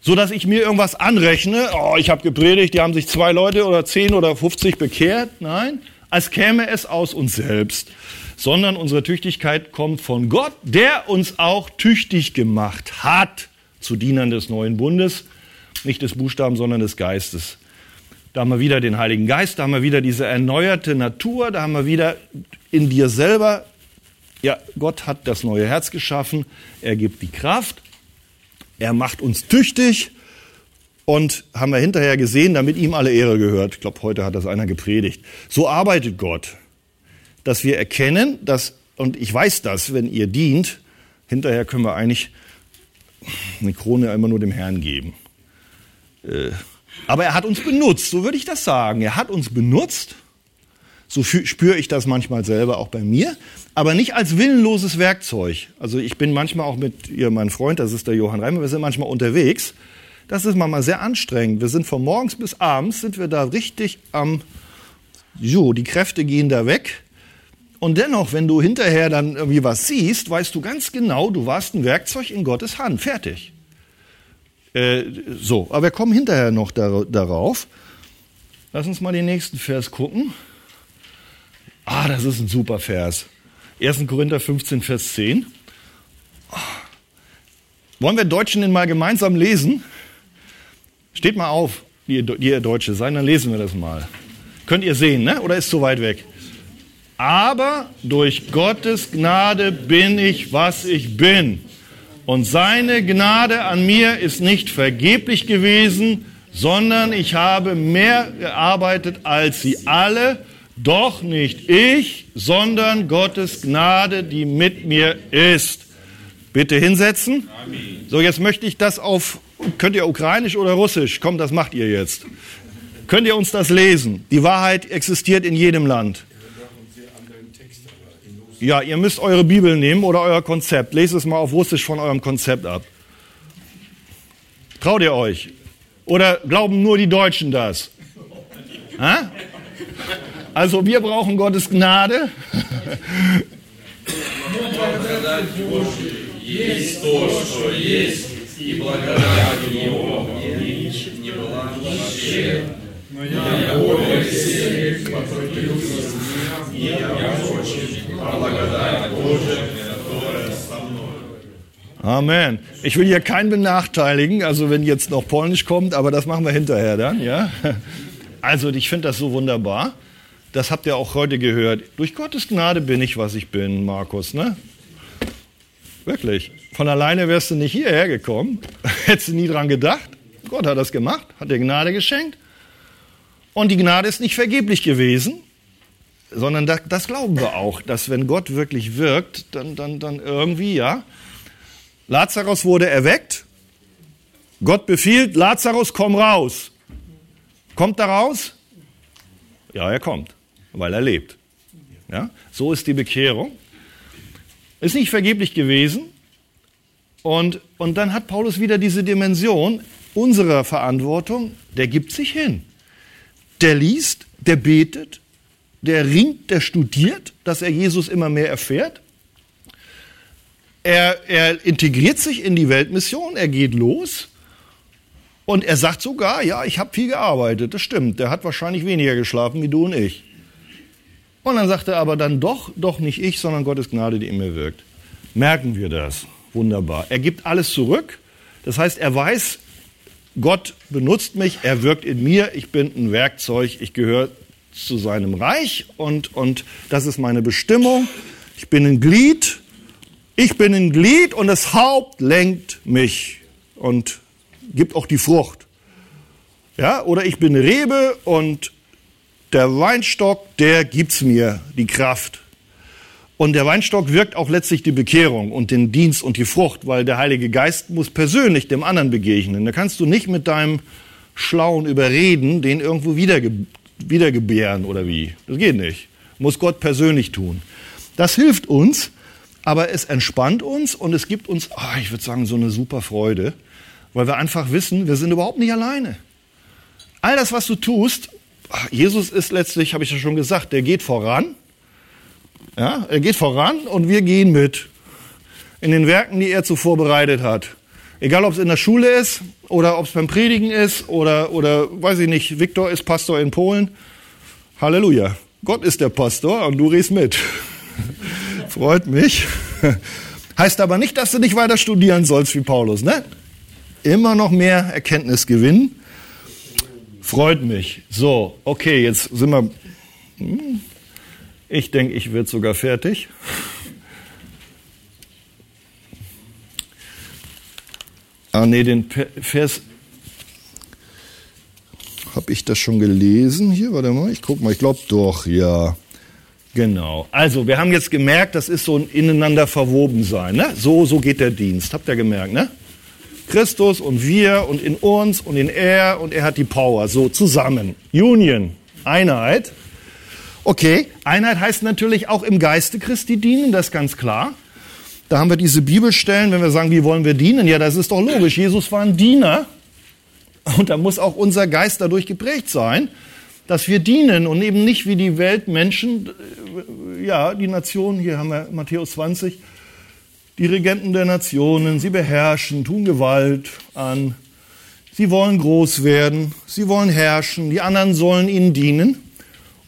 so dass ich mir irgendwas anrechne, oh, ich habe gepredigt, die haben sich zwei Leute oder zehn oder 50 bekehrt. Nein, als käme es aus uns selbst, sondern unsere Tüchtigkeit kommt von Gott, der uns auch tüchtig gemacht hat. Zu Dienern des neuen Bundes, nicht des Buchstaben, sondern des Geistes. Da haben wir wieder den Heiligen Geist, da haben wir wieder diese erneuerte Natur, da haben wir wieder in dir selber, ja, Gott hat das neue Herz geschaffen, er gibt die Kraft er macht uns tüchtig und haben wir hinterher gesehen, damit ihm alle Ehre gehört. Ich glaube, heute hat das einer gepredigt. So arbeitet Gott, dass wir erkennen, dass, und ich weiß das, wenn ihr dient, hinterher können wir eigentlich eine Krone immer nur dem Herrn geben. Äh, aber er hat uns benutzt, so würde ich das sagen. Er hat uns benutzt so spüre ich das manchmal selber auch bei mir, aber nicht als willenloses Werkzeug. Also ich bin manchmal auch mit ihr, mein Freund, das ist der Johann Reimer, wir sind manchmal unterwegs. Das ist manchmal sehr anstrengend. Wir sind von morgens bis abends, sind wir da richtig am, jo, die Kräfte gehen da weg. Und dennoch, wenn du hinterher dann irgendwie was siehst, weißt du ganz genau, du warst ein Werkzeug in Gottes Hand. Fertig. Äh, so, aber wir kommen hinterher noch darauf. Lass uns mal den nächsten Vers gucken. Ah, das ist ein super Vers. 1. Korinther 15, Vers 10. Wollen wir Deutschen den mal gemeinsam lesen? Steht mal auf, die ihr Deutsche seid, dann lesen wir das mal. Könnt ihr sehen, ne? oder ist zu weit weg? Aber durch Gottes Gnade bin ich, was ich bin. Und seine Gnade an mir ist nicht vergeblich gewesen, sondern ich habe mehr gearbeitet als sie alle, doch nicht ich, sondern Gottes Gnade, die mit mir ist. Bitte hinsetzen. So, jetzt möchte ich das auf, könnt ihr ukrainisch oder russisch? Komm, das macht ihr jetzt. Könnt ihr uns das lesen? Die Wahrheit existiert in jedem Land. Ja, ihr müsst eure Bibel nehmen oder euer Konzept. Lest es mal auf Russisch von eurem Konzept ab. Traut ihr euch? Oder glauben nur die Deutschen das? Ha? Also wir brauchen Gottes Gnade. Amen. Ich will hier keinen benachteiligen, also wenn jetzt noch Polnisch kommt, aber das machen wir hinterher dann, ja. Also ich finde das so wunderbar. Das habt ihr auch heute gehört. Durch Gottes Gnade bin ich, was ich bin, Markus, ne? Wirklich. Von alleine wärst du nicht hierher gekommen. *laughs* Hättest du nie dran gedacht. Gott hat das gemacht, hat dir Gnade geschenkt. Und die Gnade ist nicht vergeblich gewesen, sondern das, das glauben wir auch, dass wenn Gott wirklich wirkt, dann, dann, dann irgendwie, ja. Lazarus wurde erweckt. Gott befiehlt, Lazarus, komm raus. Kommt er raus? Ja, er kommt, weil er lebt. Ja? So ist die Bekehrung. Ist nicht vergeblich gewesen. Und, und dann hat Paulus wieder diese Dimension unserer Verantwortung. Der gibt sich hin. Der liest, der betet, der ringt, der studiert, dass er Jesus immer mehr erfährt. Er, er integriert sich in die Weltmission, er geht los und er sagt sogar, ja, ich habe viel gearbeitet, das stimmt, der hat wahrscheinlich weniger geschlafen wie du und ich. Und dann sagt er aber dann doch, doch nicht ich, sondern Gottes Gnade, die in mir wirkt. Merken wir das? Wunderbar. Er gibt alles zurück. Das heißt, er weiß, Gott benutzt mich, er wirkt in mir, ich bin ein Werkzeug, ich gehöre zu seinem Reich und, und das ist meine Bestimmung. Ich bin ein Glied, ich bin ein Glied und das Haupt lenkt mich und gibt auch die Frucht. Ja, oder ich bin eine Rebe und der Weinstock, der gibt's mir die Kraft. Und der Weinstock wirkt auch letztlich die Bekehrung und den Dienst und die Frucht, weil der Heilige Geist muss persönlich dem anderen begegnen. Da kannst du nicht mit deinem schlauen Überreden den irgendwo wiederge wiedergebären oder wie. Das geht nicht. Muss Gott persönlich tun. Das hilft uns, aber es entspannt uns und es gibt uns, oh, ich würde sagen, so eine super Freude, weil wir einfach wissen, wir sind überhaupt nicht alleine. All das, was du tust, Jesus ist letztlich, habe ich ja schon gesagt, der geht voran ja, er geht voran und wir gehen mit in den Werken, die er zuvor bereitet hat. Egal, ob es in der Schule ist oder ob es beim Predigen ist oder, oder weiß ich nicht, Viktor ist Pastor in Polen. Halleluja. Gott ist der Pastor und du riechst mit. *laughs* Freut mich. *laughs* Heißt aber nicht, dass du nicht weiter studieren sollst wie Paulus, ne? Immer noch mehr Erkenntnis gewinnen. Freut mich. So, okay, jetzt sind wir. Hm, ich denke, ich werde sogar fertig. Ah, nee, den Vers. Habe ich das schon gelesen hier? Warte mal, ich gucke mal. Ich glaube doch, ja. Genau. Also, wir haben jetzt gemerkt, das ist so ein ineinander verwoben sein. Ne? So, so geht der Dienst. Habt ihr gemerkt, ne? Christus und wir und in uns und in er und er hat die Power. So zusammen. Union. Einheit. Okay, Einheit heißt natürlich auch im Geiste Christi dienen, das ist ganz klar. Da haben wir diese Bibelstellen, wenn wir sagen, wie wollen wir dienen? Ja, das ist doch logisch. Jesus war ein Diener und da muss auch unser Geist dadurch geprägt sein, dass wir dienen und eben nicht wie die Weltmenschen, äh, ja, die Nationen, hier haben wir Matthäus 20, die Regenten der Nationen, sie beherrschen, tun Gewalt an, sie wollen groß werden, sie wollen herrschen, die anderen sollen ihnen dienen.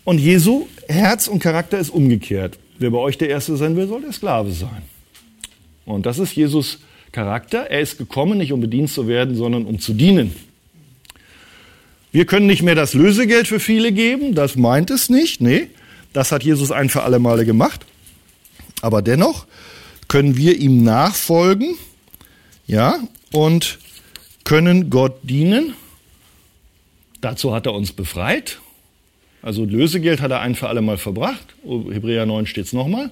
Und Jesu Herz und Charakter ist umgekehrt. Wer bei euch der Erste sein will, soll der Sklave sein. Und das ist Jesus Charakter. Er ist gekommen, nicht um bedient zu werden, sondern um zu dienen. Wir können nicht mehr das Lösegeld für viele geben, das meint es nicht, nee. Das hat Jesus ein für alle Male gemacht. Aber dennoch können wir ihm nachfolgen, ja, und können Gott dienen. Dazu hat er uns befreit. Also Lösegeld hat er ein für alle Mal verbracht. Hebräer 9 steht es nochmal.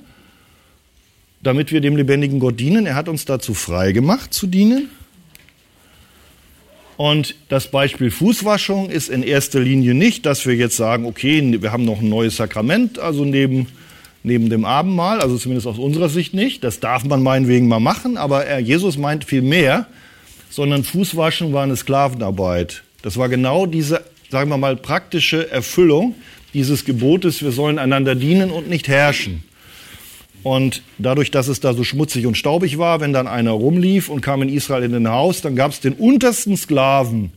Damit wir dem lebendigen Gott dienen. Er hat uns dazu frei gemacht zu dienen. Und das Beispiel Fußwaschung ist in erster Linie nicht, dass wir jetzt sagen, okay, wir haben noch ein neues Sakrament, also neben, neben dem Abendmahl, also zumindest aus unserer Sicht nicht. Das darf man meinetwegen mal machen, aber Jesus meint viel mehr, sondern Fußwaschen war eine Sklavenarbeit. Das war genau diese, sagen wir mal, praktische Erfüllung dieses Gebotes, wir sollen einander dienen und nicht herrschen. Und dadurch, dass es da so schmutzig und staubig war, wenn dann einer rumlief und kam in Israel in ein Haus, dann gab es den untersten Sklaven,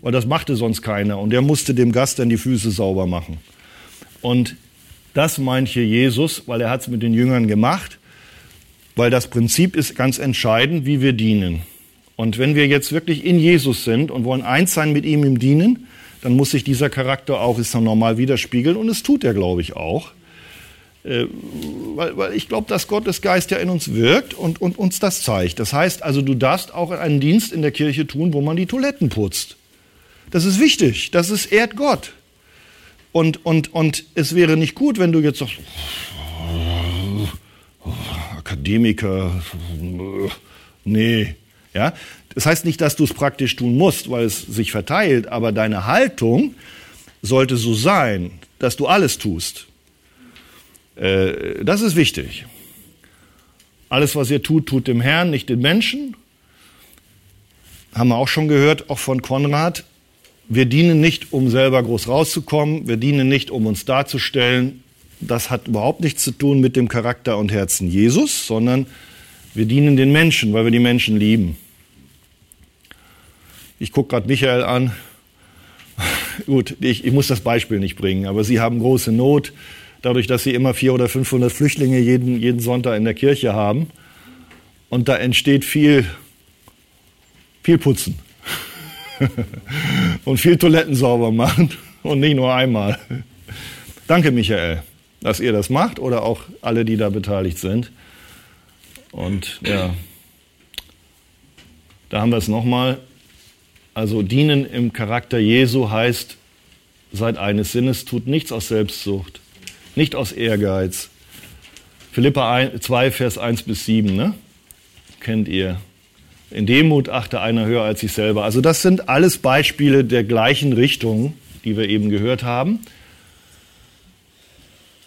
weil das machte sonst keiner. Und der musste dem Gast dann die Füße sauber machen. Und das meint hier Jesus, weil er hat es mit den Jüngern gemacht, weil das Prinzip ist ganz entscheidend, wie wir dienen. Und wenn wir jetzt wirklich in Jesus sind und wollen eins sein mit ihm im Dienen, dann muss sich dieser Charakter auch, ist dann normal widerspiegeln und es tut er, glaube ich, auch. Äh, weil, weil ich glaube, dass Gottes Geist ja in uns wirkt und, und uns das zeigt. Das heißt also, du darfst auch einen Dienst in der Kirche tun, wo man die Toiletten putzt. Das ist wichtig, das ist ehrt Gott. Und, und, und es wäre nicht gut, wenn du jetzt sagst, Akademiker, nee. Ja? Das heißt nicht, dass du es praktisch tun musst, weil es sich verteilt, aber deine Haltung sollte so sein, dass du alles tust. Äh, das ist wichtig. Alles, was ihr tut, tut dem Herrn, nicht den Menschen. Haben wir auch schon gehört, auch von Konrad. Wir dienen nicht, um selber groß rauszukommen. Wir dienen nicht, um uns darzustellen. Das hat überhaupt nichts zu tun mit dem Charakter und Herzen Jesus, sondern wir dienen den Menschen, weil wir die Menschen lieben. Ich gucke gerade Michael an. *laughs* Gut, ich, ich muss das Beispiel nicht bringen, aber Sie haben große Not dadurch, dass sie immer 400 oder 500 Flüchtlinge jeden, jeden Sonntag in der Kirche haben. Und da entsteht viel, viel Putzen *laughs* und viel Toiletten sauber machen und nicht nur einmal. Danke, Michael, dass ihr das macht oder auch alle, die da beteiligt sind. Und ja, da haben wir es nochmal. Also dienen im Charakter Jesu heißt, seid eines Sinnes, tut nichts aus Selbstsucht, nicht aus Ehrgeiz. Philippa 2, Vers 1 bis 7, ne? kennt ihr. In Demut achte einer höher als sich selber. Also das sind alles Beispiele der gleichen Richtung, die wir eben gehört haben.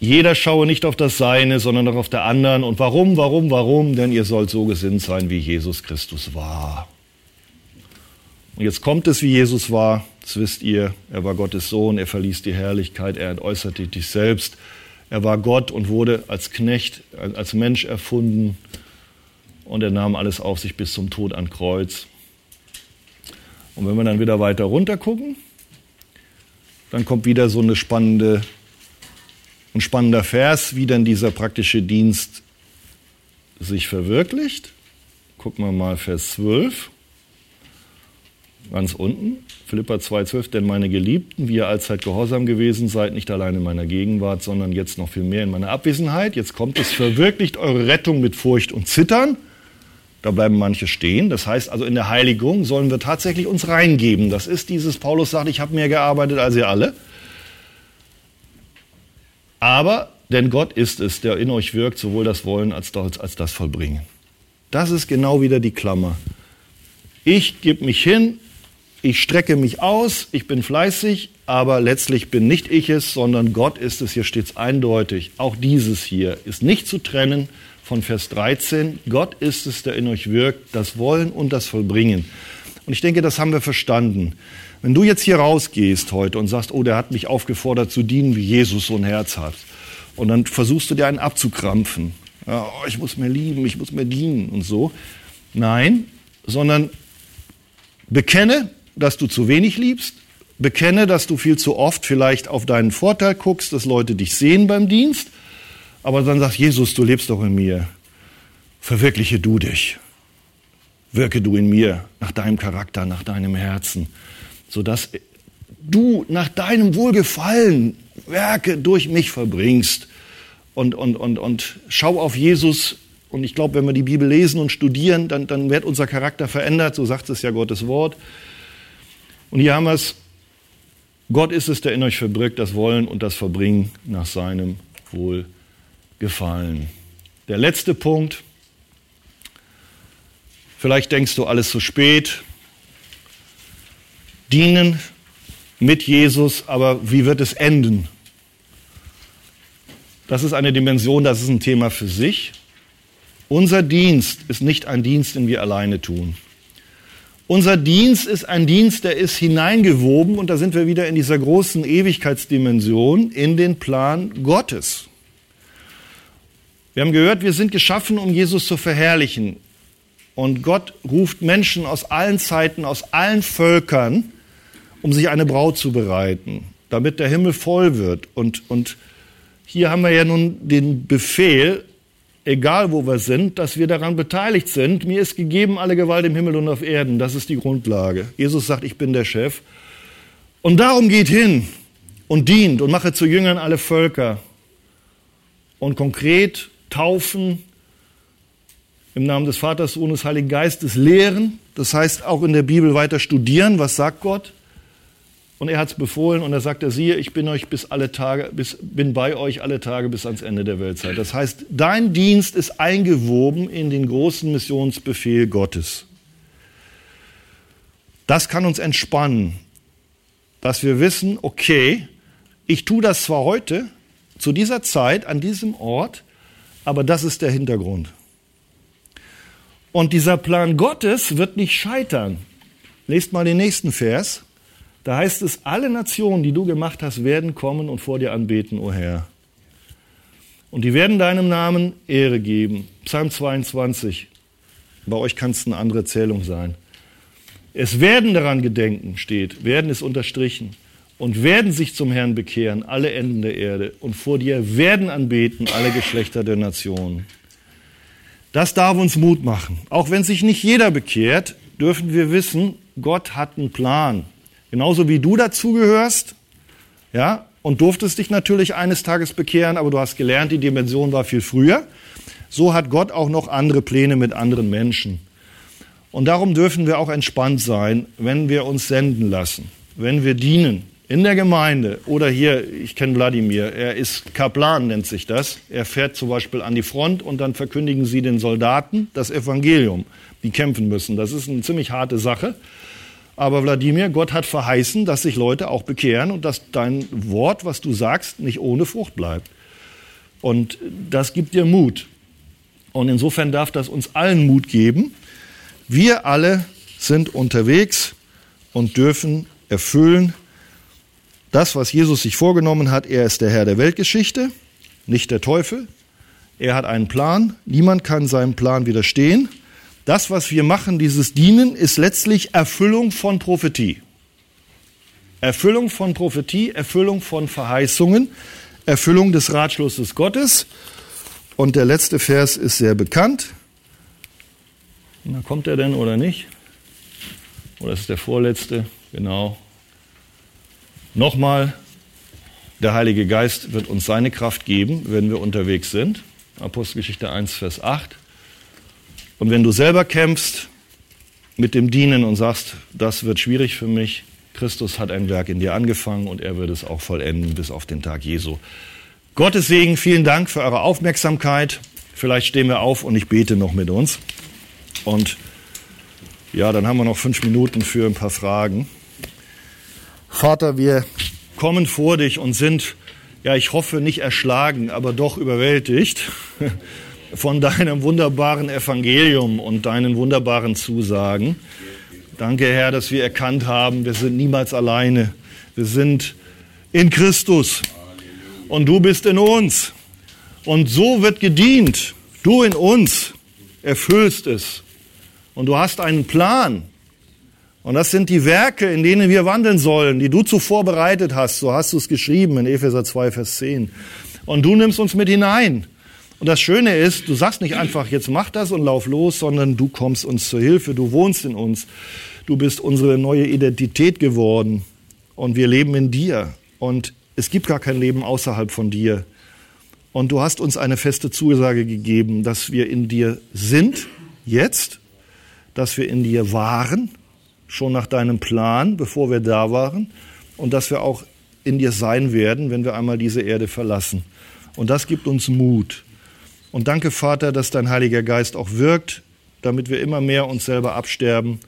Jeder schaue nicht auf das Seine, sondern auch auf der anderen. Und warum, warum, warum? Denn ihr sollt so gesinnt sein, wie Jesus Christus war. Und jetzt kommt es, wie Jesus war. Das wisst ihr. Er war Gottes Sohn. Er verließ die Herrlichkeit. Er entäußerte dich selbst. Er war Gott und wurde als Knecht, als Mensch erfunden. Und er nahm alles auf sich bis zum Tod an Kreuz. Und wenn wir dann wieder weiter runter gucken, dann kommt wieder so eine spannende, ein spannender Vers, wie dann dieser praktische Dienst sich verwirklicht. Gucken wir mal Vers 12 ganz unten, Philippa 2,12, denn meine Geliebten, wie ihr allzeit gehorsam gewesen seid, nicht allein in meiner Gegenwart, sondern jetzt noch viel mehr in meiner Abwesenheit. Jetzt kommt es, verwirklicht eure Rettung mit Furcht und Zittern. Da bleiben manche stehen. Das heißt also, in der Heiligung sollen wir tatsächlich uns reingeben. Das ist dieses, Paulus sagt, ich habe mehr gearbeitet als ihr alle. Aber, denn Gott ist es, der in euch wirkt, sowohl das Wollen als das, als das Vollbringen. Das ist genau wieder die Klammer. Ich gebe mich hin, ich strecke mich aus, ich bin fleißig, aber letztlich bin nicht ich es, sondern Gott ist es. Hier steht es eindeutig. Auch dieses hier ist nicht zu trennen von Vers 13. Gott ist es, der in euch wirkt, das Wollen und das Vollbringen. Und ich denke, das haben wir verstanden. Wenn du jetzt hier rausgehst heute und sagst, oh, der hat mich aufgefordert zu dienen, wie Jesus so ein Herz hat, und dann versuchst du dir einen abzukrampfen. Oh, ich muss mir lieben, ich muss mir dienen und so. Nein, sondern bekenne, dass du zu wenig liebst, bekenne, dass du viel zu oft vielleicht auf deinen Vorteil guckst, dass Leute dich sehen beim Dienst, aber dann sagst, Jesus, du lebst doch in mir. Verwirkliche du dich. Wirke du in mir nach deinem Charakter, nach deinem Herzen, sodass du nach deinem Wohlgefallen Werke durch mich verbringst. Und, und, und, und schau auf Jesus. Und ich glaube, wenn wir die Bibel lesen und studieren, dann, dann wird unser Charakter verändert. So sagt es ja Gottes Wort. Und hier haben wir es. Gott ist es, der in euch verbirgt das Wollen und das Verbringen nach seinem Wohlgefallen. Der letzte Punkt. Vielleicht denkst du alles zu spät. Dienen mit Jesus, aber wie wird es enden? Das ist eine Dimension, das ist ein Thema für sich. Unser Dienst ist nicht ein Dienst, den wir alleine tun. Unser Dienst ist ein Dienst, der ist hineingewoben, und da sind wir wieder in dieser großen Ewigkeitsdimension, in den Plan Gottes. Wir haben gehört, wir sind geschaffen, um Jesus zu verherrlichen. Und Gott ruft Menschen aus allen Zeiten, aus allen Völkern, um sich eine Braut zu bereiten, damit der Himmel voll wird. Und, und hier haben wir ja nun den Befehl, egal wo wir sind, dass wir daran beteiligt sind. Mir ist gegeben alle Gewalt im Himmel und auf Erden. Das ist die Grundlage. Jesus sagt, ich bin der Chef. Und darum geht hin und dient und mache zu Jüngern alle Völker. Und konkret taufen im Namen des Vaters, Sohnes, Heiligen Geistes lehren. Das heißt auch in der Bibel weiter studieren. Was sagt Gott? Und er hat es befohlen und er sagte, siehe, ich bin euch bis alle Tage, bis, bin bei euch alle Tage bis ans Ende der Weltzeit. Das heißt, dein Dienst ist eingewoben in den großen Missionsbefehl Gottes. Das kann uns entspannen, dass wir wissen, okay, ich tue das zwar heute, zu dieser Zeit, an diesem Ort, aber das ist der Hintergrund. Und dieser Plan Gottes wird nicht scheitern. Lest mal den nächsten Vers. Da heißt es, alle Nationen, die du gemacht hast, werden kommen und vor dir anbeten, o oh Herr. Und die werden deinem Namen Ehre geben. Psalm 22. Bei euch kann es eine andere Zählung sein. Es werden daran gedenken, steht. Werden ist unterstrichen. Und werden sich zum Herrn bekehren, alle Enden der Erde. Und vor dir werden anbeten alle Geschlechter der Nationen. Das darf uns Mut machen. Auch wenn sich nicht jeder bekehrt, dürfen wir wissen, Gott hat einen Plan. Genauso wie du dazugehörst, ja, und durftest dich natürlich eines Tages bekehren, aber du hast gelernt, die Dimension war viel früher. So hat Gott auch noch andere Pläne mit anderen Menschen. Und darum dürfen wir auch entspannt sein, wenn wir uns senden lassen, wenn wir dienen in der Gemeinde oder hier, ich kenne Wladimir, er ist Kaplan, nennt sich das. Er fährt zum Beispiel an die Front und dann verkündigen sie den Soldaten das Evangelium, die kämpfen müssen. Das ist eine ziemlich harte Sache. Aber Wladimir, Gott hat verheißen, dass sich Leute auch bekehren und dass dein Wort, was du sagst, nicht ohne Frucht bleibt. Und das gibt dir Mut. Und insofern darf das uns allen Mut geben. Wir alle sind unterwegs und dürfen erfüllen das, was Jesus sich vorgenommen hat. Er ist der Herr der Weltgeschichte, nicht der Teufel. Er hat einen Plan. Niemand kann seinem Plan widerstehen. Das, was wir machen, dieses Dienen, ist letztlich Erfüllung von Prophetie. Erfüllung von Prophetie, Erfüllung von Verheißungen, Erfüllung des Ratschlusses Gottes. Und der letzte Vers ist sehr bekannt. Na, kommt er denn oder nicht? Oder ist der vorletzte? Genau. Nochmal, der Heilige Geist wird uns seine Kraft geben, wenn wir unterwegs sind. Apostelgeschichte 1, Vers 8. Und wenn du selber kämpfst mit dem Dienen und sagst, das wird schwierig für mich, Christus hat ein Werk in dir angefangen und er wird es auch vollenden bis auf den Tag Jesu. Gottes Segen, vielen Dank für eure Aufmerksamkeit. Vielleicht stehen wir auf und ich bete noch mit uns. Und ja, dann haben wir noch fünf Minuten für ein paar Fragen. Vater, wir kommen vor dich und sind, ja, ich hoffe nicht erschlagen, aber doch überwältigt *laughs* von deinem wunderbaren Evangelium und deinen wunderbaren Zusagen. Danke, Herr, dass wir erkannt haben, wir sind niemals alleine. Wir sind in Christus und du bist in uns. Und so wird gedient. Du in uns erfüllst es. Und du hast einen Plan. Und das sind die Werke, in denen wir wandeln sollen, die du zuvor bereitet hast. So hast du es geschrieben in Epheser 2, Vers 10. Und du nimmst uns mit hinein. Und das Schöne ist, du sagst nicht einfach, jetzt mach das und lauf los, sondern du kommst uns zur Hilfe, du wohnst in uns. Du bist unsere neue Identität geworden und wir leben in dir. Und es gibt gar kein Leben außerhalb von dir. Und du hast uns eine feste Zusage gegeben, dass wir in dir sind, jetzt, dass wir in dir waren, schon nach deinem Plan, bevor wir da waren, und dass wir auch in dir sein werden, wenn wir einmal diese Erde verlassen. Und das gibt uns Mut. Und danke, Vater, dass dein Heiliger Geist auch wirkt, damit wir immer mehr uns selber absterben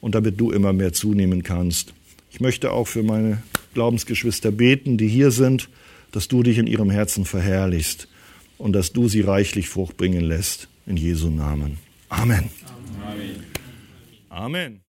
und damit du immer mehr zunehmen kannst. Ich möchte auch für meine Glaubensgeschwister beten, die hier sind, dass du dich in ihrem Herzen verherrlichst und dass du sie reichlich Frucht bringen lässt. In Jesu Namen. Amen. Amen. Amen.